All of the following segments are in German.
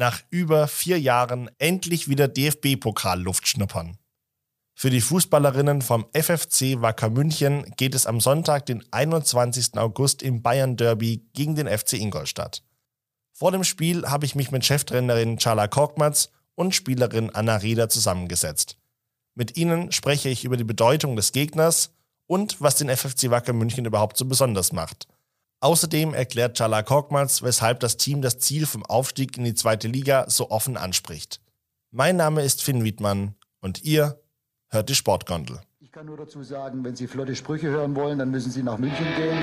nach über vier Jahren endlich wieder DFB-Pokal-Luft schnuppern. Für die Fußballerinnen vom FFC Wacker München geht es am Sonntag, den 21. August im Bayern Derby gegen den FC Ingolstadt. Vor dem Spiel habe ich mich mit Cheftrainerin Charla Korkmaz und Spielerin Anna Rieder zusammengesetzt. Mit ihnen spreche ich über die Bedeutung des Gegners und was den FFC Wacker München überhaupt so besonders macht. Außerdem erklärt Charla Korkmaz, weshalb das Team das Ziel vom Aufstieg in die zweite Liga so offen anspricht. Mein Name ist Finn Wiedmann und ihr hört die Sportgondel. Ich kann nur dazu sagen, wenn Sie flotte Sprüche hören wollen, dann müssen Sie nach München gehen.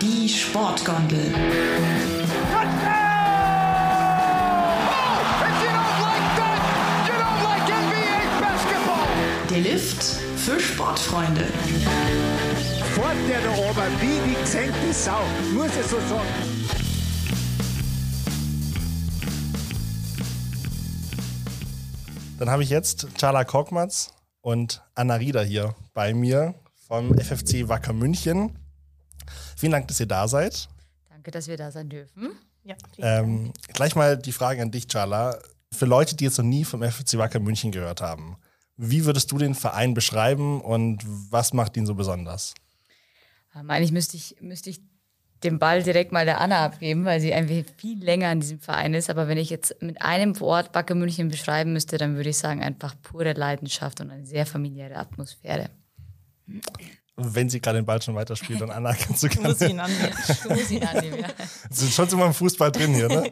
Die Sportgondel. Der Lift für Sportfreunde. Fort der da oben, wie die gesenkte Sau, muss ich so sagen. Dann habe ich jetzt Charla Korkmaz und Anna Rieder hier bei mir vom FFC Wacker München. Vielen Dank, dass ihr da seid. Danke, dass wir da sein dürfen. Ja, Ähm, gleich mal die Frage an dich, Charla. Für Leute, die jetzt noch nie vom FFC Wacker München gehört haben, wie würdest du den Verein beschreiben und was macht ihn so besonders? Ähm, eigentlich müsste ich, müsste ich den Ball direkt mal der Anna abgeben, weil sie einfach viel länger in diesem Verein ist. Aber wenn ich jetzt mit einem Wort Wacker München beschreiben müsste, dann würde ich sagen, einfach pure Leidenschaft und eine sehr familiäre Atmosphäre. Wenn sie gerade den Ball schon weiterspielt, dann Anna, kannst du Ich muss gerne. ihn annehmen. Du musst ihn annehmen, ja. sind schon immer im Fußball drin hier, ne?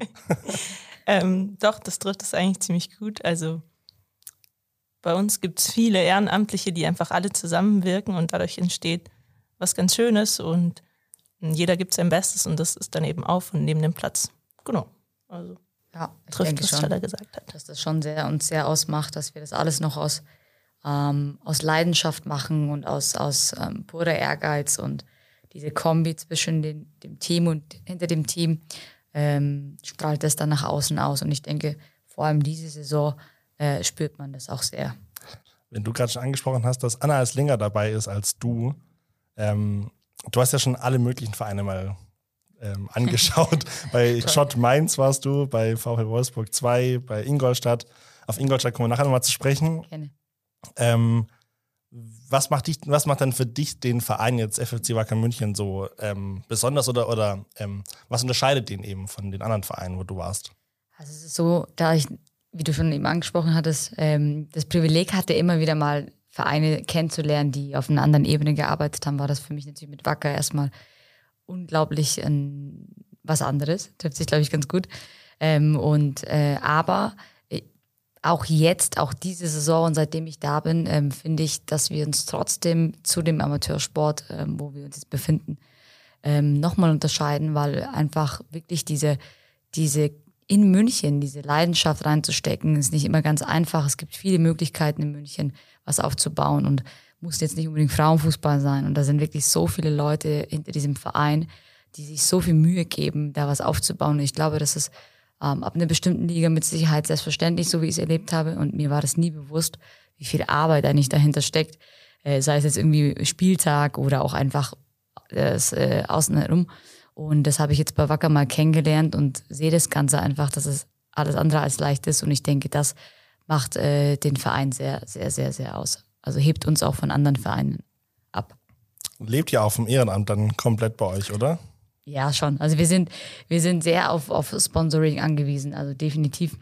ähm, doch, das trifft es eigentlich ziemlich gut. Also bei uns gibt es viele Ehrenamtliche, die einfach alle zusammenwirken und dadurch entsteht was ganz Schönes und jeder gibt sein Bestes und das ist dann eben auf und neben dem Platz. Genau. Also Ja, trifft, was schon, Scheller gesagt hat. dass das schon sehr uns sehr ausmacht, dass wir das alles noch aus, ähm, aus Leidenschaft machen und aus, aus ähm, purer Ehrgeiz und diese Kombi zwischen den, dem Team und hinter dem Team ähm, strahlt das dann nach außen aus. Und ich denke, vor allem diese Saison äh, spürt man das auch sehr. Wenn du gerade schon angesprochen hast, dass Anna als länger dabei ist als du, ähm, du hast ja schon alle möglichen Vereine mal ähm, angeschaut. bei Schott Mainz warst du, bei VfL Wolfsburg 2, bei Ingolstadt. Auf Ingolstadt kommen wir nachher nochmal zu sprechen. Gerne. Ähm, was macht dich, was macht dann für dich den Verein jetzt FFC Wacker München so ähm, besonders oder, oder ähm, was unterscheidet den eben von den anderen Vereinen, wo du warst? Also es ist so, da ich, wie du schon eben angesprochen hattest, ähm, das Privileg hatte, immer wieder mal Vereine kennenzulernen, die auf einer anderen Ebene gearbeitet haben, war das für mich natürlich mit Wacker erstmal unglaublich ähm, was anderes. Trifft sich, glaube ich, ganz gut. Ähm, und äh, aber äh, auch jetzt, auch diese Saison und seitdem ich da bin, ähm, finde ich, dass wir uns trotzdem zu dem Amateursport, ähm, wo wir uns jetzt befinden, ähm, nochmal unterscheiden, weil einfach wirklich diese, diese in München, diese Leidenschaft reinzustecken, ist nicht immer ganz einfach. Es gibt viele Möglichkeiten in München, was aufzubauen und muss jetzt nicht unbedingt Frauenfußball sein. Und da sind wirklich so viele Leute hinter diesem Verein, die sich so viel Mühe geben, da was aufzubauen. Und ich glaube, das ist ähm, ab einer bestimmten Liga mit Sicherheit selbstverständlich, so wie ich es erlebt habe. Und mir war das nie bewusst, wie viel Arbeit eigentlich dahinter steckt. Äh, sei es jetzt irgendwie Spieltag oder auch einfach das äh, Außen herum. Und das habe ich jetzt bei Wacker mal kennengelernt und sehe das Ganze einfach, dass es alles andere als leicht ist. Und ich denke, das macht äh, den Verein sehr, sehr, sehr, sehr aus. Also hebt uns auch von anderen Vereinen ab. Lebt ja auch vom Ehrenamt dann komplett bei euch, oder? Ja, schon. Also wir sind, wir sind sehr auf, auf Sponsoring angewiesen, also definitiv.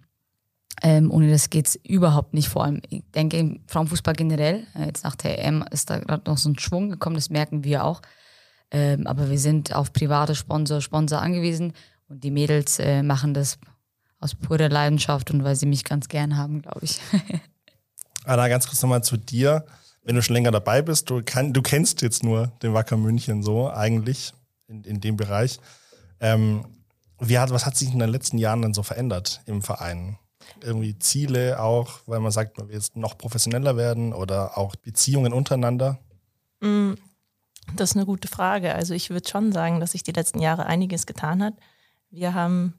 Ähm, ohne das geht's überhaupt nicht. Vor allem, ich denke, im Frauenfußball generell, äh, jetzt nach der EM ist da gerade noch so ein Schwung gekommen, das merken wir auch. Ähm, aber wir sind auf private Sponsor, Sponsor angewiesen und die Mädels äh, machen das aus purer Leidenschaft und weil sie mich ganz gern haben, glaube ich. Anna, ganz kurz nochmal zu dir. Wenn du schon länger dabei bist, du, kann, du kennst jetzt nur den Wacker München so eigentlich in, in dem Bereich. Ähm, wie hat, was hat sich in den letzten Jahren dann so verändert im Verein? Irgendwie Ziele auch, weil man sagt, man will jetzt noch professioneller werden oder auch Beziehungen untereinander? Das ist eine gute Frage. Also ich würde schon sagen, dass sich die letzten Jahre einiges getan hat. Wir haben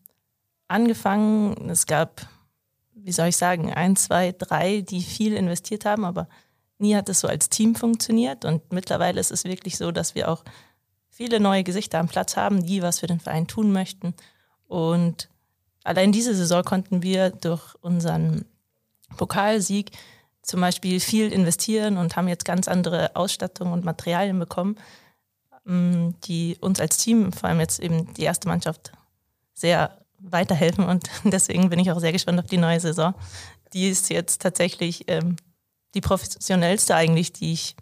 angefangen, es gab, wie soll ich sagen, ein, zwei, drei, die viel investiert haben, aber nie hat es so als Team funktioniert. Und mittlerweile ist es wirklich so, dass wir auch viele neue Gesichter am Platz haben, die was für den Verein tun möchten. Und allein diese Saison konnten wir durch unseren Pokalsieg zum Beispiel viel investieren und haben jetzt ganz andere Ausstattung und Materialien bekommen, ähm, die uns als Team, vor allem jetzt eben die erste Mannschaft, sehr weiterhelfen. Und deswegen bin ich auch sehr gespannt auf die neue Saison. Die ist jetzt tatsächlich ähm, die professionellste eigentlich, die ich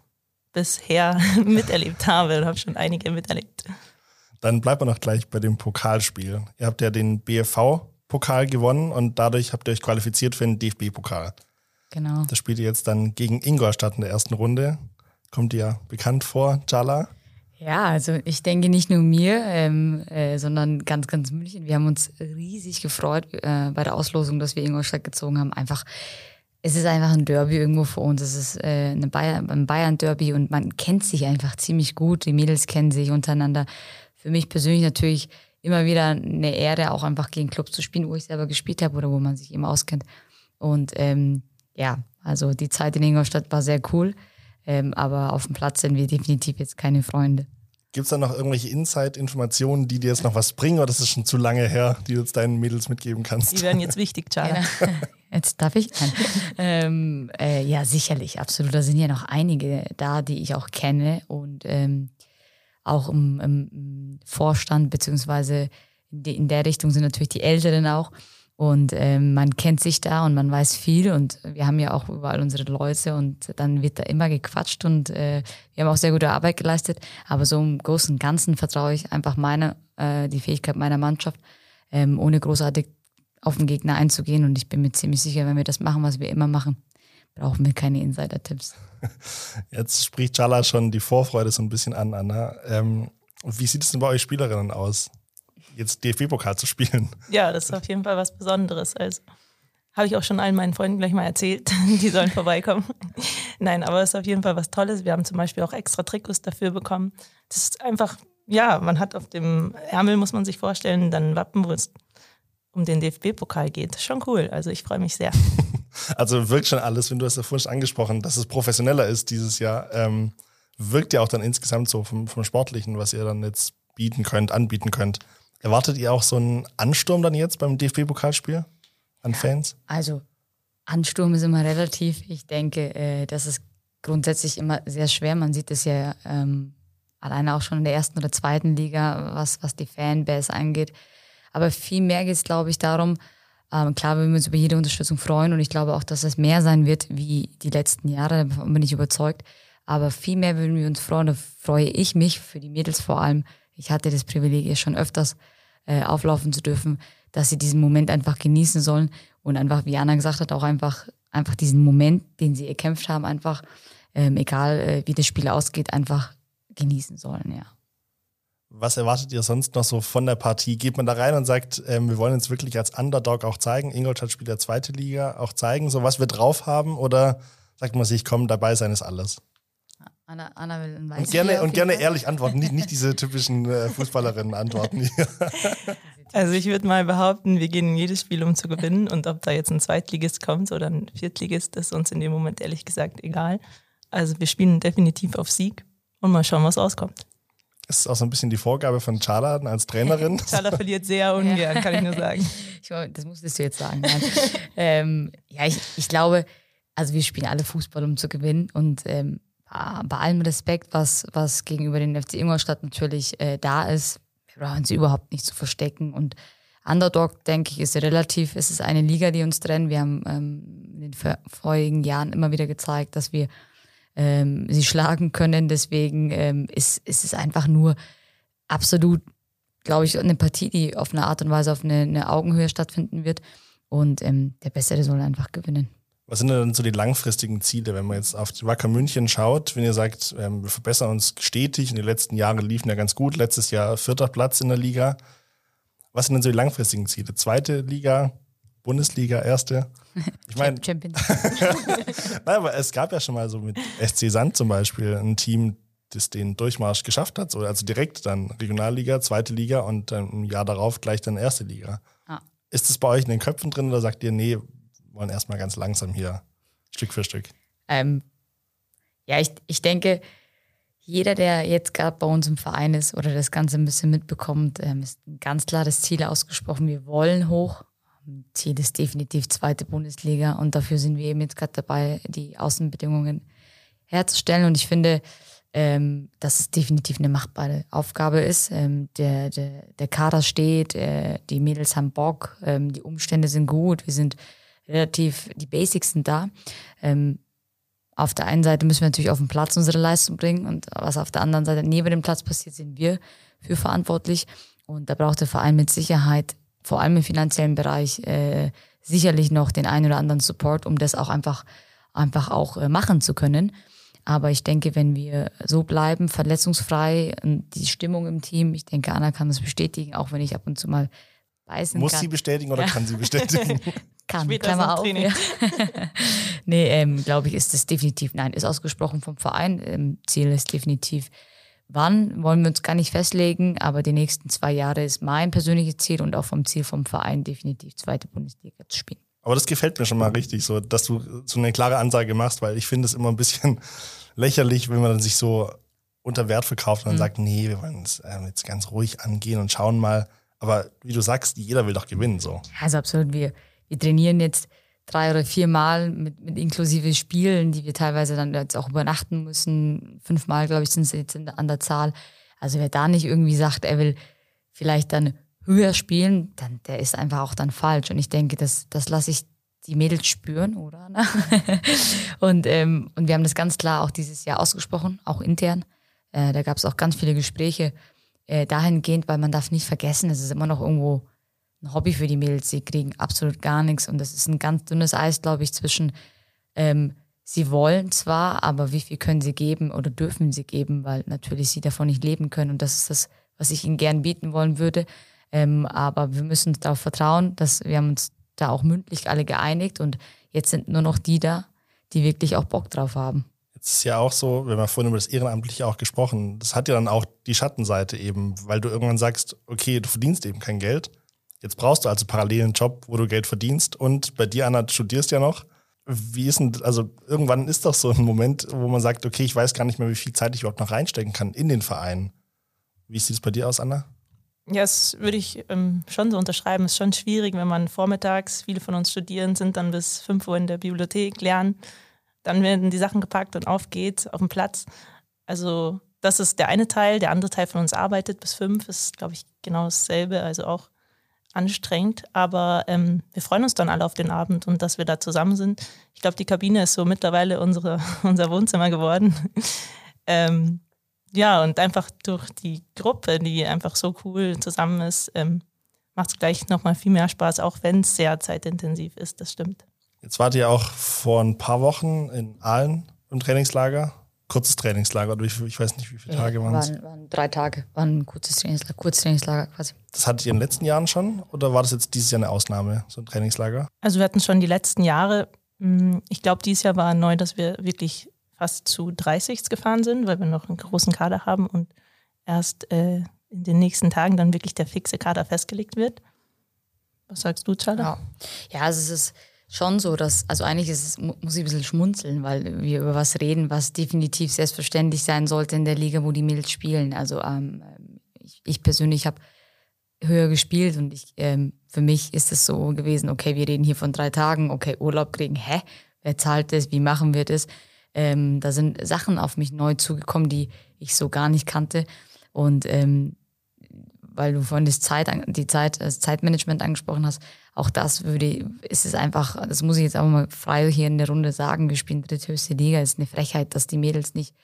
bisher miterlebt habe und habe schon einige miterlebt. Dann bleiben wir noch gleich bei dem Pokalspiel. Ihr habt ja den BFV-Pokal gewonnen und dadurch habt ihr euch qualifiziert für den DFB-Pokal. Genau. Das spielt ihr jetzt dann gegen Ingolstadt in der ersten Runde. Kommt ihr ja bekannt vor, Jala? Ja, also ich denke nicht nur mir, ähm, äh, sondern ganz, ganz München. Wir haben uns riesig gefreut äh, bei der Auslosung, dass wir Ingolstadt gezogen haben. Einfach, es ist einfach ein Derby irgendwo für uns. Es ist äh, eine Bayern, ein Bayern-Derby und man kennt sich einfach ziemlich gut. Die Mädels kennen sich untereinander. Für mich persönlich natürlich immer wieder eine Ehre, auch einfach gegen Clubs zu spielen, wo ich selber gespielt habe oder wo man sich immer auskennt. Und ähm, ja, also die Zeit in Ingolstadt war sehr cool. Ähm, aber auf dem Platz sind wir definitiv jetzt keine Freunde. Gibt es da noch irgendwelche Insight-Informationen, die dir jetzt noch was bringen, oder das ist schon zu lange her, die du jetzt deinen Mädels mitgeben kannst? Die werden jetzt wichtig, Charlie. Ja. Jetzt darf ich? Ähm, äh, ja, sicherlich, absolut. Da sind ja noch einige da, die ich auch kenne und ähm, auch im, im Vorstand, beziehungsweise in der Richtung sind natürlich die Älteren auch. Und ähm, man kennt sich da und man weiß viel und wir haben ja auch überall unsere Leute und dann wird da immer gequatscht und äh, wir haben auch sehr gute Arbeit geleistet. Aber so im Großen und Ganzen vertraue ich einfach meine, äh, die Fähigkeit meiner Mannschaft, ähm, ohne großartig auf den Gegner einzugehen. Und ich bin mir ziemlich sicher, wenn wir das machen, was wir immer machen, brauchen wir keine Insider-Tipps. Jetzt spricht Jala schon die Vorfreude so ein bisschen an, Anna. Ähm, wie sieht es denn bei euch Spielerinnen aus? Jetzt DFB-Pokal zu spielen. Ja, das ist auf jeden Fall was Besonderes. Also habe ich auch schon allen meinen Freunden gleich mal erzählt. Die sollen vorbeikommen. Nein, aber es ist auf jeden Fall was Tolles. Wir haben zum Beispiel auch extra Trikots dafür bekommen. Das ist einfach, ja, man hat auf dem Ärmel, muss man sich vorstellen, dann Wappen, wo es um den DFB-Pokal geht. Schon cool. Also ich freue mich sehr. Also wirkt schon alles, wenn du hast ja vorhin angesprochen, dass es professioneller ist dieses Jahr. Ähm, wirkt ja auch dann insgesamt so vom, vom Sportlichen, was ihr dann jetzt bieten könnt, anbieten könnt. Erwartet ihr auch so einen Ansturm dann jetzt beim DFB-Pokalspiel an Fans? Also Ansturm ist immer relativ. Ich denke, äh, das ist grundsätzlich immer sehr schwer. Man sieht es ja ähm, alleine auch schon in der ersten oder zweiten Liga, was, was die Fanbase angeht. Aber viel mehr geht es, glaube ich, darum, ähm, klar, wir uns über jede Unterstützung freuen und ich glaube auch, dass es mehr sein wird wie die letzten Jahre, davon bin ich überzeugt. Aber viel mehr würden wir uns freuen, da freue ich mich für die Mädels vor allem, ich hatte das Privileg, schon öfters äh, auflaufen zu dürfen, dass sie diesen Moment einfach genießen sollen und einfach, wie Anna gesagt hat, auch einfach, einfach diesen Moment, den sie erkämpft haben, einfach, ähm, egal äh, wie das Spiel ausgeht, einfach genießen sollen, ja. Was erwartet ihr sonst noch so von der Partie? Geht man da rein und sagt, ähm, wir wollen uns wirklich als Underdog auch zeigen, Ingolstadt spielt der zweite Liga, auch zeigen, so was wir drauf haben? Oder sagt man sich, komm, dabei sein ist alles? Anna, Anna will ein Und gerne, und gerne ehrlich antworten, nicht, nicht diese typischen äh, Fußballerinnen-Antworten. also ich würde mal behaupten, wir gehen in jedes Spiel, um zu gewinnen. Und ob da jetzt ein Zweitligist kommt oder ein Viertligist, ist uns in dem Moment ehrlich gesagt egal. Also wir spielen definitiv auf Sieg und mal schauen, was rauskommt. Das ist auch so ein bisschen die Vorgabe von Chala als Trainerin. Chala verliert sehr ungern, kann ich nur sagen. Ich, das musstest du jetzt sagen. ähm, ja, ich, ich glaube, also wir spielen alle Fußball, um zu gewinnen. Und ähm, bei allem Respekt, was, was gegenüber den FC Ingolstadt natürlich äh, da ist, wir brauchen sie überhaupt nicht zu verstecken. Und Underdog, denke ich, ist relativ, es ist eine Liga, die uns trennt. Wir haben ähm, in den vorigen Jahren immer wieder gezeigt, dass wir ähm, sie schlagen können. Deswegen ähm, ist, ist es einfach nur absolut, glaube ich, eine Partie, die auf eine Art und Weise auf eine, eine Augenhöhe stattfinden wird. Und ähm, der Bessere soll einfach gewinnen. Was sind denn so die langfristigen Ziele, wenn man jetzt auf die Wacker München schaut, wenn ihr sagt, ähm, wir verbessern uns stetig, in den letzten Jahren liefen ja ganz gut, letztes Jahr vierter Platz in der Liga. Was sind denn so die langfristigen Ziele? Zweite Liga, Bundesliga, erste? Ich meine, Champions. Nein, aber es gab ja schon mal so mit SC Sand zum Beispiel ein Team, das den Durchmarsch geschafft hat, also direkt dann Regionalliga, zweite Liga und dann im Jahr darauf gleich dann erste Liga. Ah. Ist das bei euch in den Köpfen drin oder sagt ihr, nee, wollen erstmal ganz langsam hier Stück für Stück. Ähm, ja, ich, ich denke, jeder, der jetzt gerade bei uns im Verein ist oder das Ganze ein bisschen mitbekommt, ähm, ist ein ganz klares Ziel ausgesprochen. Wir wollen hoch. Ziel ist definitiv zweite Bundesliga und dafür sind wir eben jetzt gerade dabei, die Außenbedingungen herzustellen. Und ich finde, ähm, dass es definitiv eine machbare Aufgabe ist. Ähm, der, der, der Kader steht, äh, die Mädels haben Bock, ähm, die Umstände sind gut, wir sind relativ, die Basics sind da. Ähm, auf der einen Seite müssen wir natürlich auf den Platz unsere Leistung bringen und was auf der anderen Seite neben dem Platz passiert, sind wir für verantwortlich. Und da braucht der Verein mit Sicherheit, vor allem im finanziellen Bereich, äh, sicherlich noch den einen oder anderen Support, um das auch einfach, einfach auch äh, machen zu können. Aber ich denke, wenn wir so bleiben, verletzungsfrei, und die Stimmung im Team, ich denke, Anna kann das bestätigen, auch wenn ich ab und zu mal beißen Muss kann. sie bestätigen oder Ja. kann sie bestätigen? kann, Später Klammer auf. Training. Ja. nee, ähm, glaube ich, ist das definitiv, nein, ist ausgesprochen vom Verein. Ähm, Ziel ist definitiv, wann wollen wir uns gar nicht festlegen, aber die nächsten zwei Jahre ist mein persönliches Ziel und auch vom Ziel vom Verein definitiv zweite Bundesliga zu spielen. Aber das gefällt mir schon mal richtig, so, dass du so eine klare Ansage machst, weil ich finde es immer ein bisschen lächerlich, wenn man dann sich so unter Wert verkauft und dann sagt, nee, wir wollen es ähm, jetzt ganz ruhig angehen und schauen mal. Aber wie du sagst, jeder will doch gewinnen, so. Also absolut, wir, wir trainieren jetzt drei oder vier Mal mit, mit inklusive Spielen, die wir teilweise dann jetzt auch übernachten müssen. Fünfmal, glaube ich, sind es jetzt an der Zahl. Also wer da nicht irgendwie sagt, er will vielleicht dann höher spielen, dann der ist einfach auch dann falsch. Und ich denke, das, das lasse ich die Mädels spüren, oder? Und, ähm, und wir haben das ganz klar auch dieses Jahr ausgesprochen, auch intern. Äh, da gab es auch ganz viele Gespräche äh, dahingehend, weil man darf nicht vergessen, es ist immer noch irgendwo ein Hobby für die Mädels. Sie kriegen absolut gar nichts und das ist ein ganz dünnes Eis, glaube ich, zwischen ähm, sie wollen zwar, aber wie viel können sie geben oder dürfen sie geben, weil natürlich sie davon nicht leben können und das ist das, was ich ihnen gern bieten wollen würde. Ähm, aber wir müssen darauf vertrauen, dass wir haben uns da auch mündlich alle geeinigt und jetzt sind nur noch die da, die wirklich auch Bock drauf haben. Jetzt ist ja auch so, wir haben vorhin über das Ehrenamtliche auch gesprochen, das hat ja dann auch die Schattenseite eben, weil du irgendwann sagst, okay, du verdienst eben kein Geld. Jetzt brauchst du also parallel einen Job, wo du Geld verdienst und bei dir, Anna, studierst ja noch. Wie ist denn, also irgendwann ist doch so ein Moment, wo man sagt, okay, ich weiß gar nicht mehr, wie viel Zeit ich überhaupt noch reinstecken kann in den Verein. Wie sieht es bei dir aus, Anna? Ja, das würde ich ähm, schon so unterschreiben. Es ist schon schwierig, wenn man vormittags, viele von uns studieren, sind dann bis 5 Uhr in der Bibliothek, lernen. Dann werden die Sachen gepackt und auf geht's auf den Platz. Also, das ist der eine Teil. Der andere Teil von uns arbeitet bis 5, ist, glaube ich, genau dasselbe. Also auch anstrengend. Aber ähm, wir freuen uns dann alle auf den Abend und dass wir da zusammen sind. Ich glaube, die Kabine ist so mittlerweile unsere, unser Wohnzimmer geworden. ähm, ja, und einfach durch die Gruppe, die einfach so cool zusammen ist, ähm, macht es gleich nochmal viel mehr Spaß, auch wenn es sehr zeitintensiv ist, das stimmt. Jetzt wart ihr auch vor ein paar Wochen in Aalen im Trainingslager. Kurzes Trainingslager, oder ich, ich weiß nicht, wie viele Tage waren es. waren, waren drei Tage, waren ein kurzes Trainingslager, Kurztrainingslager quasi. Das hattet ihr in den letzten Jahren schon oder war das jetzt dieses Jahr eine Ausnahme, so ein Trainingslager? Also wir hatten schon die letzten Jahre, mh, ich glaube, dieses Jahr war neu, dass wir wirklich fast zu 30 gefahren sind, weil wir noch einen großen Kader haben und erst äh, in den nächsten Tagen dann wirklich der fixe Kader festgelegt wird. Was sagst du, Charlotte? Ja. ja, also es ist schon so, dass, also eigentlich ist muss ich ein bisschen schmunzeln, weil wir über was reden, was definitiv selbstverständlich sein sollte in der Liga, wo die Mädels spielen. Also ähm, ich, ich persönlich habe höher gespielt und ich, ähm, für mich ist es so gewesen, okay, wir reden hier von drei Tagen, okay, Urlaub kriegen, hä? Wer zahlt das? Wie machen wir das? Ähm, da sind Sachen auf mich neu zugekommen, die ich so gar nicht kannte. Und ähm, weil du vorhin das Zeit, die Zeit, das Zeitmanagement angesprochen hast, auch das würde, ist es einfach, das muss ich jetzt auch mal frei hier in der Runde sagen, wir spielen dritthöchste Liga, es ist eine Frechheit, dass die Mädels nicht,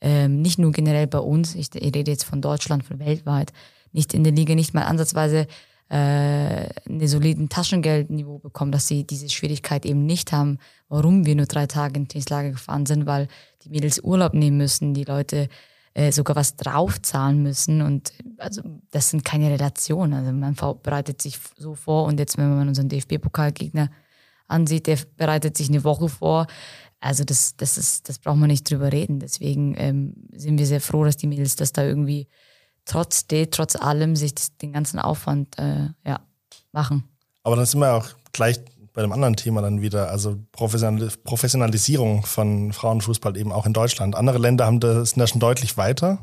ähm, nicht nur generell bei uns, ich, ich rede jetzt von Deutschland, von weltweit, nicht in der Liga nicht mal ansatzweise äh, eine soliden Taschengeldniveau bekommen, dass sie diese Schwierigkeit eben nicht haben, warum wir nur drei Tage in Trainingslager gefahren sind, weil die Mädels Urlaub nehmen müssen, die Leute äh, sogar was draufzahlen müssen und also das sind keine Relationen. Also man bereitet sich so vor und jetzt, wenn man unseren DFB-Pokalgegner ansieht, der bereitet sich eine Woche vor. Also das, das ist, das braucht man nicht drüber reden. Deswegen ähm, sind wir sehr froh, dass die Mädels das da irgendwie trotz de, trotz allem sich das, den ganzen Aufwand äh, ja, machen. Aber dann sind wir auch gleich bei einem anderen Thema dann wieder, also Professional Professionalisierung von Frauenfußball eben auch in Deutschland. Andere Länder haben das, sind da schon deutlich weiter.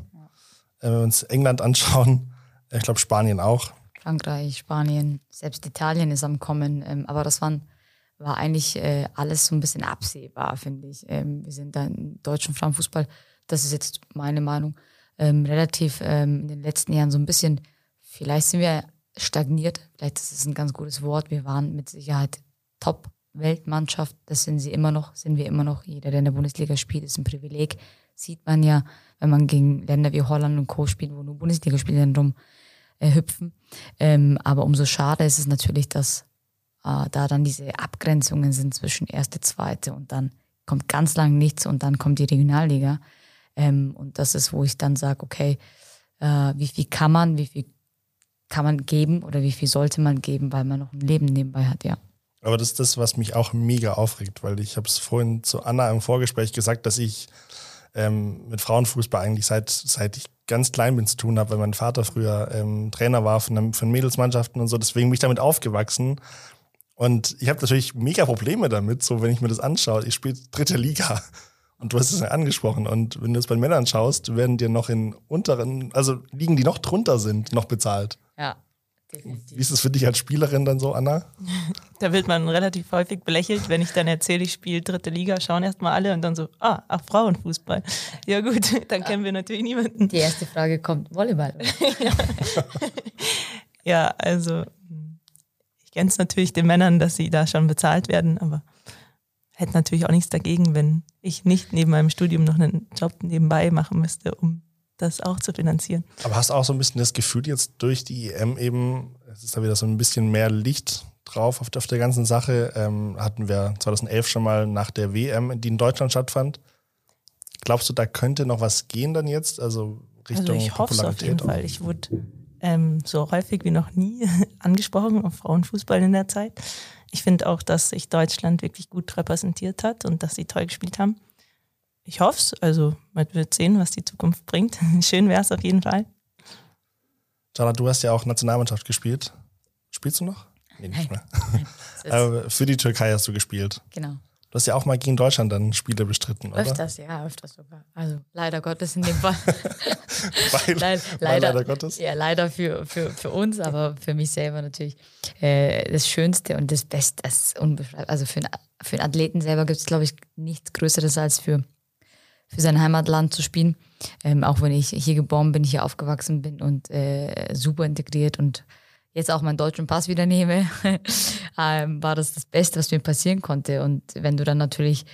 Äh, wenn wir uns England anschauen, ich glaube Spanien auch. Frankreich, Spanien, selbst Italien ist am Kommen. Ähm, aber das waren, war eigentlich äh, alles so ein bisschen absehbar, finde ich. Ähm, wir sind da im deutschen Frauenfußball, das ist jetzt meine Meinung, ähm, relativ in den letzten Jahren so ein bisschen, vielleicht sind wir stagniert, vielleicht ist es ein ganz gutes Wort. Wir waren mit Sicherheit Top-Weltmannschaft, das sind sie immer noch, sind wir immer noch. Jeder, der in der Bundesliga spielt, ist ein Privileg. Sieht man ja, wenn man gegen Länder wie Holland und Co. spielt, wo nur Bundesligaspieler drum äh, hüpfen. Ähm, aber umso schade ist es natürlich, dass äh, da dann diese Abgrenzungen sind zwischen erste, zweite und dann kommt ganz lang nichts und dann kommt die Regionalliga. Ähm, und das ist, wo ich dann sage, okay, äh, wie viel kann man, wie viel kann man geben oder wie viel sollte man geben, weil man noch ein Leben nebenbei hat, ja. Aber das ist das, was mich auch mega aufregt, weil ich habe es vorhin zu Anna im Vorgespräch gesagt, dass ich ähm, mit Frauenfußball eigentlich seit, seit ich ganz klein bin zu tun habe, weil mein Vater früher ähm, Trainer war von, von Mädelsmannschaften und so. Deswegen bin ich damit aufgewachsen. Und ich habe natürlich mega Probleme damit, so wenn ich mir das anschaue. Ich spiele dritte Liga. Und du hast es ja angesprochen. Und wenn du es bei Männern schaust, werden dir noch in unteren, also liegen die noch drunter sind, noch bezahlt. Ja, definitiv. Wie ist es für dich als Spielerin dann so, Anna? Da wird man relativ häufig belächelt, wenn ich dann erzähle, ich spiele dritte Liga, schauen erstmal alle und dann so, ah, ach, Frauenfußball. Ja gut, dann kennen wir natürlich niemanden. Die erste Frage kommt, Volleyball. ja. ja, also ich kenne es natürlich den Männern, dass sie da schon bezahlt werden, aber hätte natürlich auch nichts dagegen, wenn ich nicht neben meinem Studium noch einen Job nebenbei machen müsste, um das auch zu finanzieren. Aber hast du auch so ein bisschen das Gefühl jetzt durch die EM eben, es ist da wieder so ein bisschen mehr Licht drauf auf, auf der ganzen Sache, ähm, hatten wir 2011 schon mal nach der WM, die in Deutschland stattfand. Glaubst du, da könnte noch was gehen dann jetzt? Also Richtung also ich hoffe auf jeden Fall. Ich wurde ähm, so häufig wie noch nie angesprochen auf Frauenfußball in der Zeit. Ich finde auch, dass sich Deutschland wirklich gut repräsentiert hat und dass sie toll gespielt haben. Ich hoffe es. Also, man wird sehen, was die Zukunft bringt. Schön wäre es auf jeden Fall. Jana, du hast ja auch Nationalmannschaft gespielt. Spielst du noch? Nee, nicht mehr. Aber für die Türkei hast du gespielt. Genau. Du hast ja auch mal gegen Deutschland dann Spiele bestritten, oder? Öfters, ja, öfters sogar. Also leider Gottes in dem Fall. weil, Leid, weil leider, leider Gottes. Ja, leider für, für, für uns, aber für mich selber natürlich äh, das Schönste und das Beste. Das ist unbeschreiblich. Also für, für einen Athleten selber gibt es, glaube ich, nichts Größeres als für, für sein Heimatland zu spielen. Ähm, auch wenn ich hier geboren bin, hier aufgewachsen bin und äh, super integriert und jetzt auch meinen deutschen Pass wieder nehme, ähm, war das das Beste, was mir passieren konnte. Und wenn du dann natürlich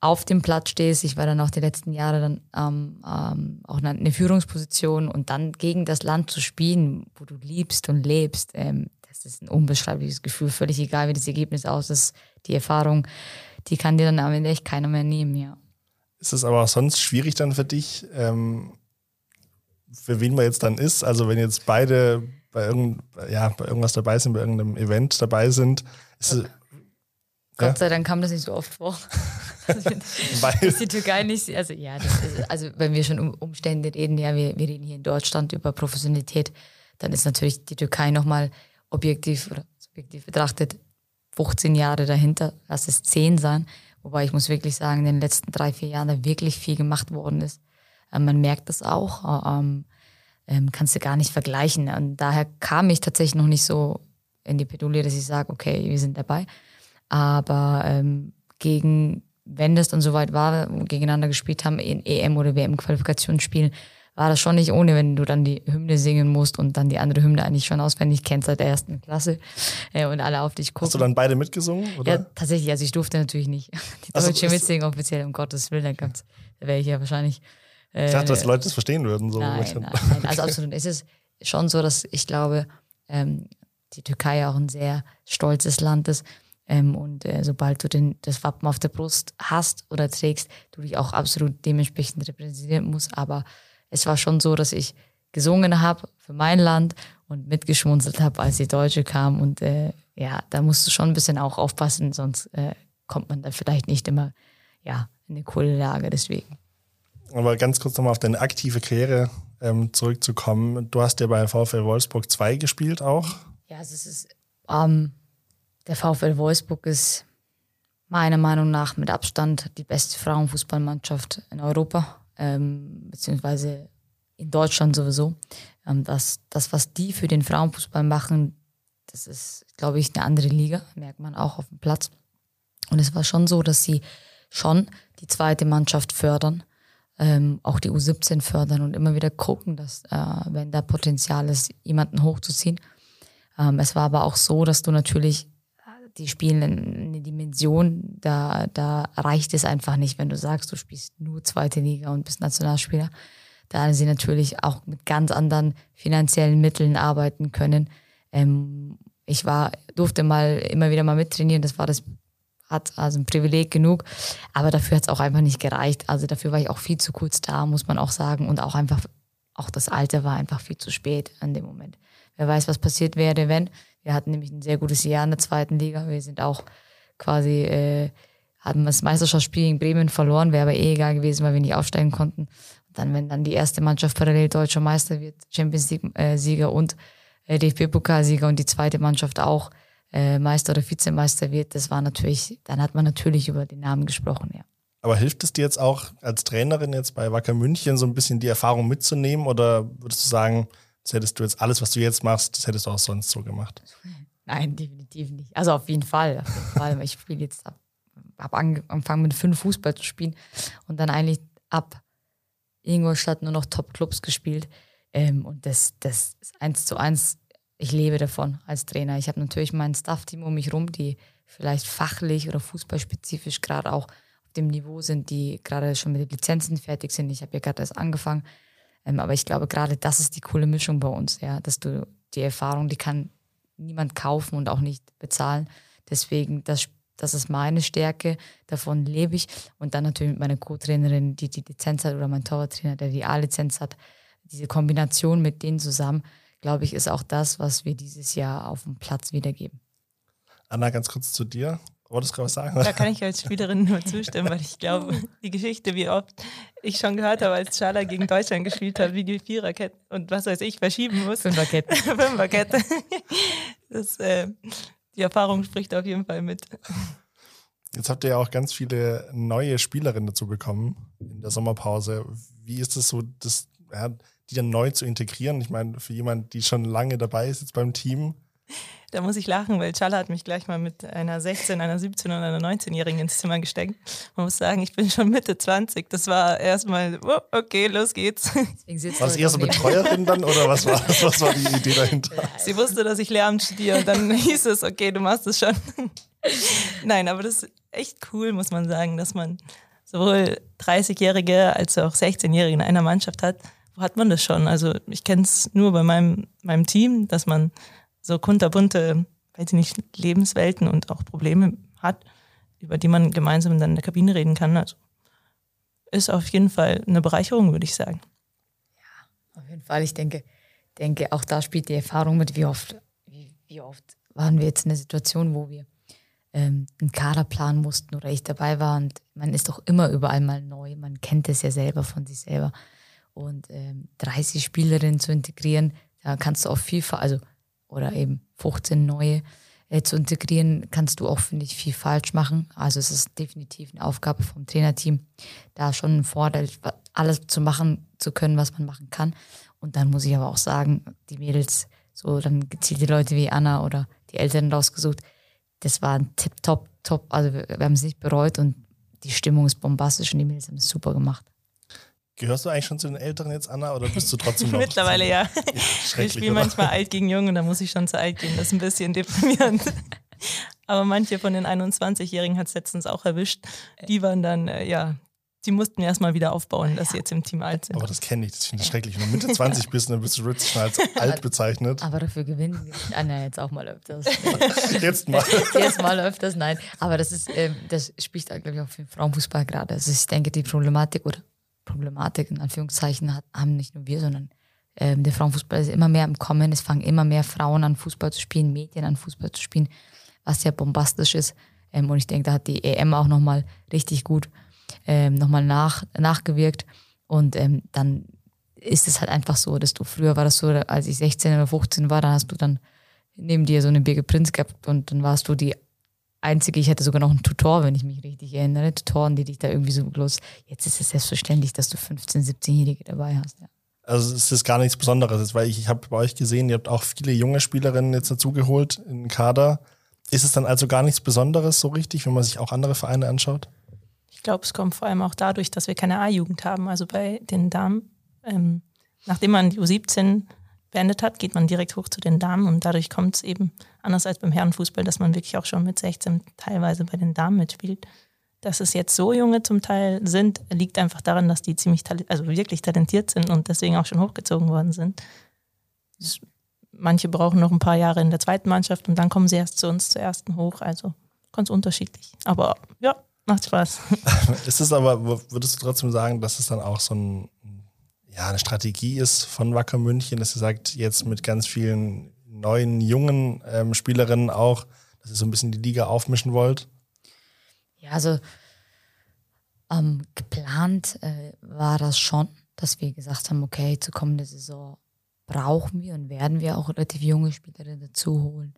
auf dem Platz stehst, ich war dann auch die letzten Jahre dann ähm, ähm, auch eine, Führungsposition und dann gegen das Land zu spielen, wo du liebst und lebst, ähm, das ist ein unbeschreibliches Gefühl, völlig egal, wie das Ergebnis aus ist, die Erfahrung, die kann dir dann am Ende echt keiner mehr nehmen, ja. Ist es aber auch sonst schwierig dann für dich, ähm, für wen man jetzt dann ist? Also wenn jetzt beide bei, irgend, ja, bei irgendwas dabei sind, bei irgendeinem Event dabei sind, ist es, Gott sei Dank kam das nicht so oft vor. weil, ist die Türkei nicht, also ja, ist, also wenn wir schon um Umstände reden, ja, wir, wir reden hier in Deutschland über Professionalität, dann ist natürlich die Türkei nochmal objektiv oder subjektiv betrachtet 15 Jahre dahinter, lass es 10 sein. Wobei ich muss wirklich sagen, in den letzten drei, vier Jahren da wirklich viel gemacht worden ist. Ähm, man merkt das auch, äh, ähm, ähm, kannst du gar nicht vergleichen. Und daher kam ich tatsächlich noch nicht so in die Pedulie, dass ich sage, okay, wir sind dabei. Aber gegen, wenn das dann soweit war, gegeneinander gespielt haben, in EM- oder WM-Qualifikationsspielen, war das schon nicht ohne, wenn du dann die Hymne singen musst und dann die andere Hymne eigentlich schon auswendig kennst seit der ersten Klasse äh, und alle auf dich gucken. hast du dann beide mitgesungen? Oder? Ja, tatsächlich. Also ich durfte natürlich nicht die Ach so, Deutsche mitsingen, offiziell, um Gottes Willen. Da, gab's- da wäre ich ja wahrscheinlich. Äh, ich dachte, dass die Leute das verstehen würden. So. Nein, nein, nein. Also absolut. Es ist schon so, dass ich glaube, ähm, die Türkei auch ein sehr stolzes Land ist. Ähm, und äh, sobald du den, das Wappen auf der Brust hast oder trägst, du dich auch absolut dementsprechend repräsentieren musst. Aber es war schon so, dass ich gesungen habe für mein Land und mitgeschmunzelt habe, als die Deutsche kam. Und äh, ja, da musst du schon ein bisschen auch aufpassen, sonst äh, kommt man da vielleicht nicht immer ja, in eine coole Lage. Deswegen. Aber ganz kurz nochmal auf deine aktive Karriere ähm, zurückzukommen. Du hast ja bei VfL Wolfsburg 2 gespielt auch. Ja, also es ist, ähm, Der VfL Wolfsburg ist meiner Meinung nach mit Abstand die beste Frauenfußballmannschaft in Europa, ähm, beziehungsweise in Deutschland sowieso. Ähm, das, das, was die für den Frauenfußball machen, das ist, glaube ich, eine andere Liga, merkt man auch auf dem Platz. Und es war schon so, dass sie schon die zweite Mannschaft fördern, ähm, auch die U17 fördern und immer wieder gucken, dass, äh, wenn da Potenzial ist, jemanden hochzuziehen. Ähm, es war aber auch so, dass du natürlich, die spielen in eine Dimension, da, da reicht es einfach nicht, wenn du sagst, du spielst nur zweite Liga und bist Nationalspieler. Da sie natürlich auch mit ganz anderen finanziellen Mitteln arbeiten können. Ähm, ich war, durfte mal immer wieder mal mittrainieren, das war das hat also ein Privileg genug, aber dafür hat es auch einfach nicht gereicht. Also dafür war ich auch viel zu kurz da, muss man auch sagen. Und auch einfach, auch das Alter war einfach viel zu spät an dem Moment. Wer weiß, was passiert wäre, wenn. Wir hatten nämlich ein sehr gutes Jahr in der zweiten Liga. Wir sind auch quasi, äh, hatten das Meisterschaftsspiel gegen Bremen verloren, wäre aber eh egal gewesen, weil wir nicht aufsteigen konnten. Und dann, wenn dann die erste Mannschaft parallel deutscher Meister wird, Champions League-Sieger äh, und äh, DFB-Pokalsieger und die zweite Mannschaft auch äh, Meister oder Vizemeister wird, das war natürlich, dann hat man natürlich über den Namen gesprochen, ja. Aber hilft es dir jetzt auch als Trainerin jetzt bei Wacker München so ein bisschen die Erfahrung mitzunehmen oder würdest du sagen, das hättest du jetzt alles, was du jetzt machst, das hättest du auch sonst so gemacht? Nein, definitiv nicht. Also auf jeden Fall, auf jeden Fall. Ich spiele jetzt ab, habe angefangen mit fünf Fußball zu spielen und dann eigentlich ab Ingolstadt nur noch Top-Clubs gespielt. Ähm, und das, das ist eins zu eins ich lebe davon als Trainer. Ich habe natürlich mein Staff-Team um mich rum, die vielleicht fachlich oder fußballspezifisch gerade auch auf dem Niveau sind, die gerade schon mit den Lizenzen fertig sind. Ich habe ja gerade erst angefangen. Ähm, aber ich glaube, gerade das ist die coole Mischung bei uns, ja, dass du die Erfahrung, die kann niemand kaufen und auch nicht bezahlen. Deswegen, das, das ist meine Stärke, davon lebe ich. Und dann natürlich mit meiner Co-Trainerin, die die Lizenz hat, oder mein Torwarttrainer, der die A-Lizenz hat. Diese Kombination mit denen zusammen, glaube ich, ist auch das, was wir dieses Jahr auf dem Platz wiedergeben. Anna, ganz kurz zu dir. Wolltest du gerade was sagen? Da kann ich als Spielerin nur zustimmen, weil ich glaube, die Geschichte, wie oft ich schon gehört habe, als Schala gegen Deutschland gespielt hat, wie die Viererkette und was weiß ich verschieben muss. Fünferkette. Fünferkette. Das, äh, die Erfahrung spricht auf jeden Fall mit. Jetzt habt ihr ja auch ganz viele neue Spielerinnen dazu bekommen in der Sommerpause. Wie ist es so, das, ja, die dann neu zu integrieren? Ich meine, für jemanden, die schon lange dabei ist jetzt beim Team. Da muss ich lachen, weil Challa hat mich gleich mal mit einer 16, einer 17 und einer 19-Jährigen ins Zimmer gesteckt. Man muss sagen, ich bin schon Mitte 20. Das war erstmal, oh, okay, los geht's. War es eher so Betreuerin dann oder was war, was war die Idee dahinter? Sie wusste, dass ich Lehramt studiere und dann hieß es, okay, du machst es schon. Nein, aber das ist echt cool, muss man sagen, dass man sowohl 30-Jährige als auch 16-Jährige in einer Mannschaft hat wo hat man das schon? Also ich kenne es nur bei meinem, meinem Team, dass man so kunterbunte, weiß ich nicht, Lebenswelten und auch Probleme hat, über die man gemeinsam dann in der Kabine reden kann. Also ist auf jeden Fall eine Bereicherung, würde ich sagen. Ja, auf jeden Fall. Ich denke, denke, auch da spielt die Erfahrung mit, wie oft, wie, wie oft waren wir jetzt in einer Situation, wo wir ähm, einen Kader planen mussten oder ich dabei war und man ist doch immer überall mal neu. Man kennt es ja selber von sich selber und ähm, 30 Spielerinnen zu integrieren, da kannst du auch viel, also oder eben 15 neue äh, zu integrieren, kannst du auch, finde ich, viel falsch machen. Also es ist definitiv eine Aufgabe vom Trainerteam, da schon ein Vorteil, alles zu machen zu können, was man machen kann. Und dann muss ich aber auch sagen, die Mädels, so dann gezielte Leute wie Anna oder die Eltern rausgesucht, das war ein Tip, top, top. Also wir, wir haben es nicht bereut und die Stimmung ist bombastisch und die Mädels haben es super gemacht. Gehörst du eigentlich schon zu den Älteren jetzt, Anna, oder bist du trotzdem noch? Mittlerweile ja. Ich spiele manchmal alt gegen jung und da muss ich schon zu alt gehen. Das ist ein bisschen deprimierend. Aber manche von den 21-Jährigen hat es letztens auch erwischt. Die waren dann, äh, ja, die mussten erstmal wieder aufbauen, dass sie jetzt im Team alt sind. Aber das kenne ich, das finde ich schrecklich. Wenn du Mitte 20 bist, dann bist du wirklich schon als alt bezeichnet. Aber dafür gewinnen wir Anna jetzt auch mal öfters. jetzt mal. jetzt mal öfters, nein. Aber das ist, ähm, das spricht, glaube ich, auch für den Frauenfußball gerade. Also ich denke, die Problematik oder Problematik in Anführungszeichen hat, haben nicht nur wir, sondern ähm, der Frauenfußball ist immer mehr im Kommen. Es fangen immer mehr Frauen an, Fußball zu spielen, Mädchen an, Fußball zu spielen, was ja bombastisch ist. Ähm, und ich denke, da hat die EM auch nochmal richtig gut ähm, nochmal nach, nachgewirkt. Und ähm, dann ist es halt einfach so, dass du früher war das so, als ich 16 oder 15 war, dann hast du dann neben dir so eine Birgit Prinz gehabt und dann warst du die einzige, ich hatte sogar noch einen Tutor, wenn ich mich richtig erinnere, Tutoren, die dich da irgendwie so bloß, jetzt ist es selbstverständlich, dass du 15-, 17-Jährige dabei hast. Ja. Also es ist gar nichts Besonderes, weil ich, ich habe bei euch gesehen, ihr habt auch viele junge Spielerinnen jetzt dazugeholt in den Kader. Ist es dann also gar nichts Besonderes so richtig, wenn man sich auch andere Vereine anschaut? Ich glaube, es kommt vor allem auch dadurch, dass wir keine A-Jugend haben. Also bei den Damen, ähm, nachdem man die U17 beendet hat, geht man direkt hoch zu den Damen und dadurch kommt es eben, anders als beim Herrenfußball, dass man wirklich auch schon mit 16 teilweise bei den Damen mitspielt. Dass es jetzt so junge zum Teil sind, liegt einfach daran, dass die ziemlich, also wirklich talentiert sind und deswegen auch schon hochgezogen worden sind. Manche brauchen noch ein paar Jahre in der zweiten Mannschaft und dann kommen sie erst zu uns zur ersten hoch. Also ganz unterschiedlich. Aber ja, Macht Spaß. ist es aber, würdest du trotzdem sagen, dass es dann auch so ein, ja, eine Strategie ist von Wacker München, dass ihr sagt, jetzt mit ganz vielen neuen, jungen ähm, Spielerinnen auch, dass ihr so ein bisschen die Liga aufmischen wollt? Ja, also ähm, geplant äh, war das schon, dass wir gesagt haben, okay, zur kommenden Saison brauchen wir und werden wir auch relativ junge Spielerinnen dazu holen.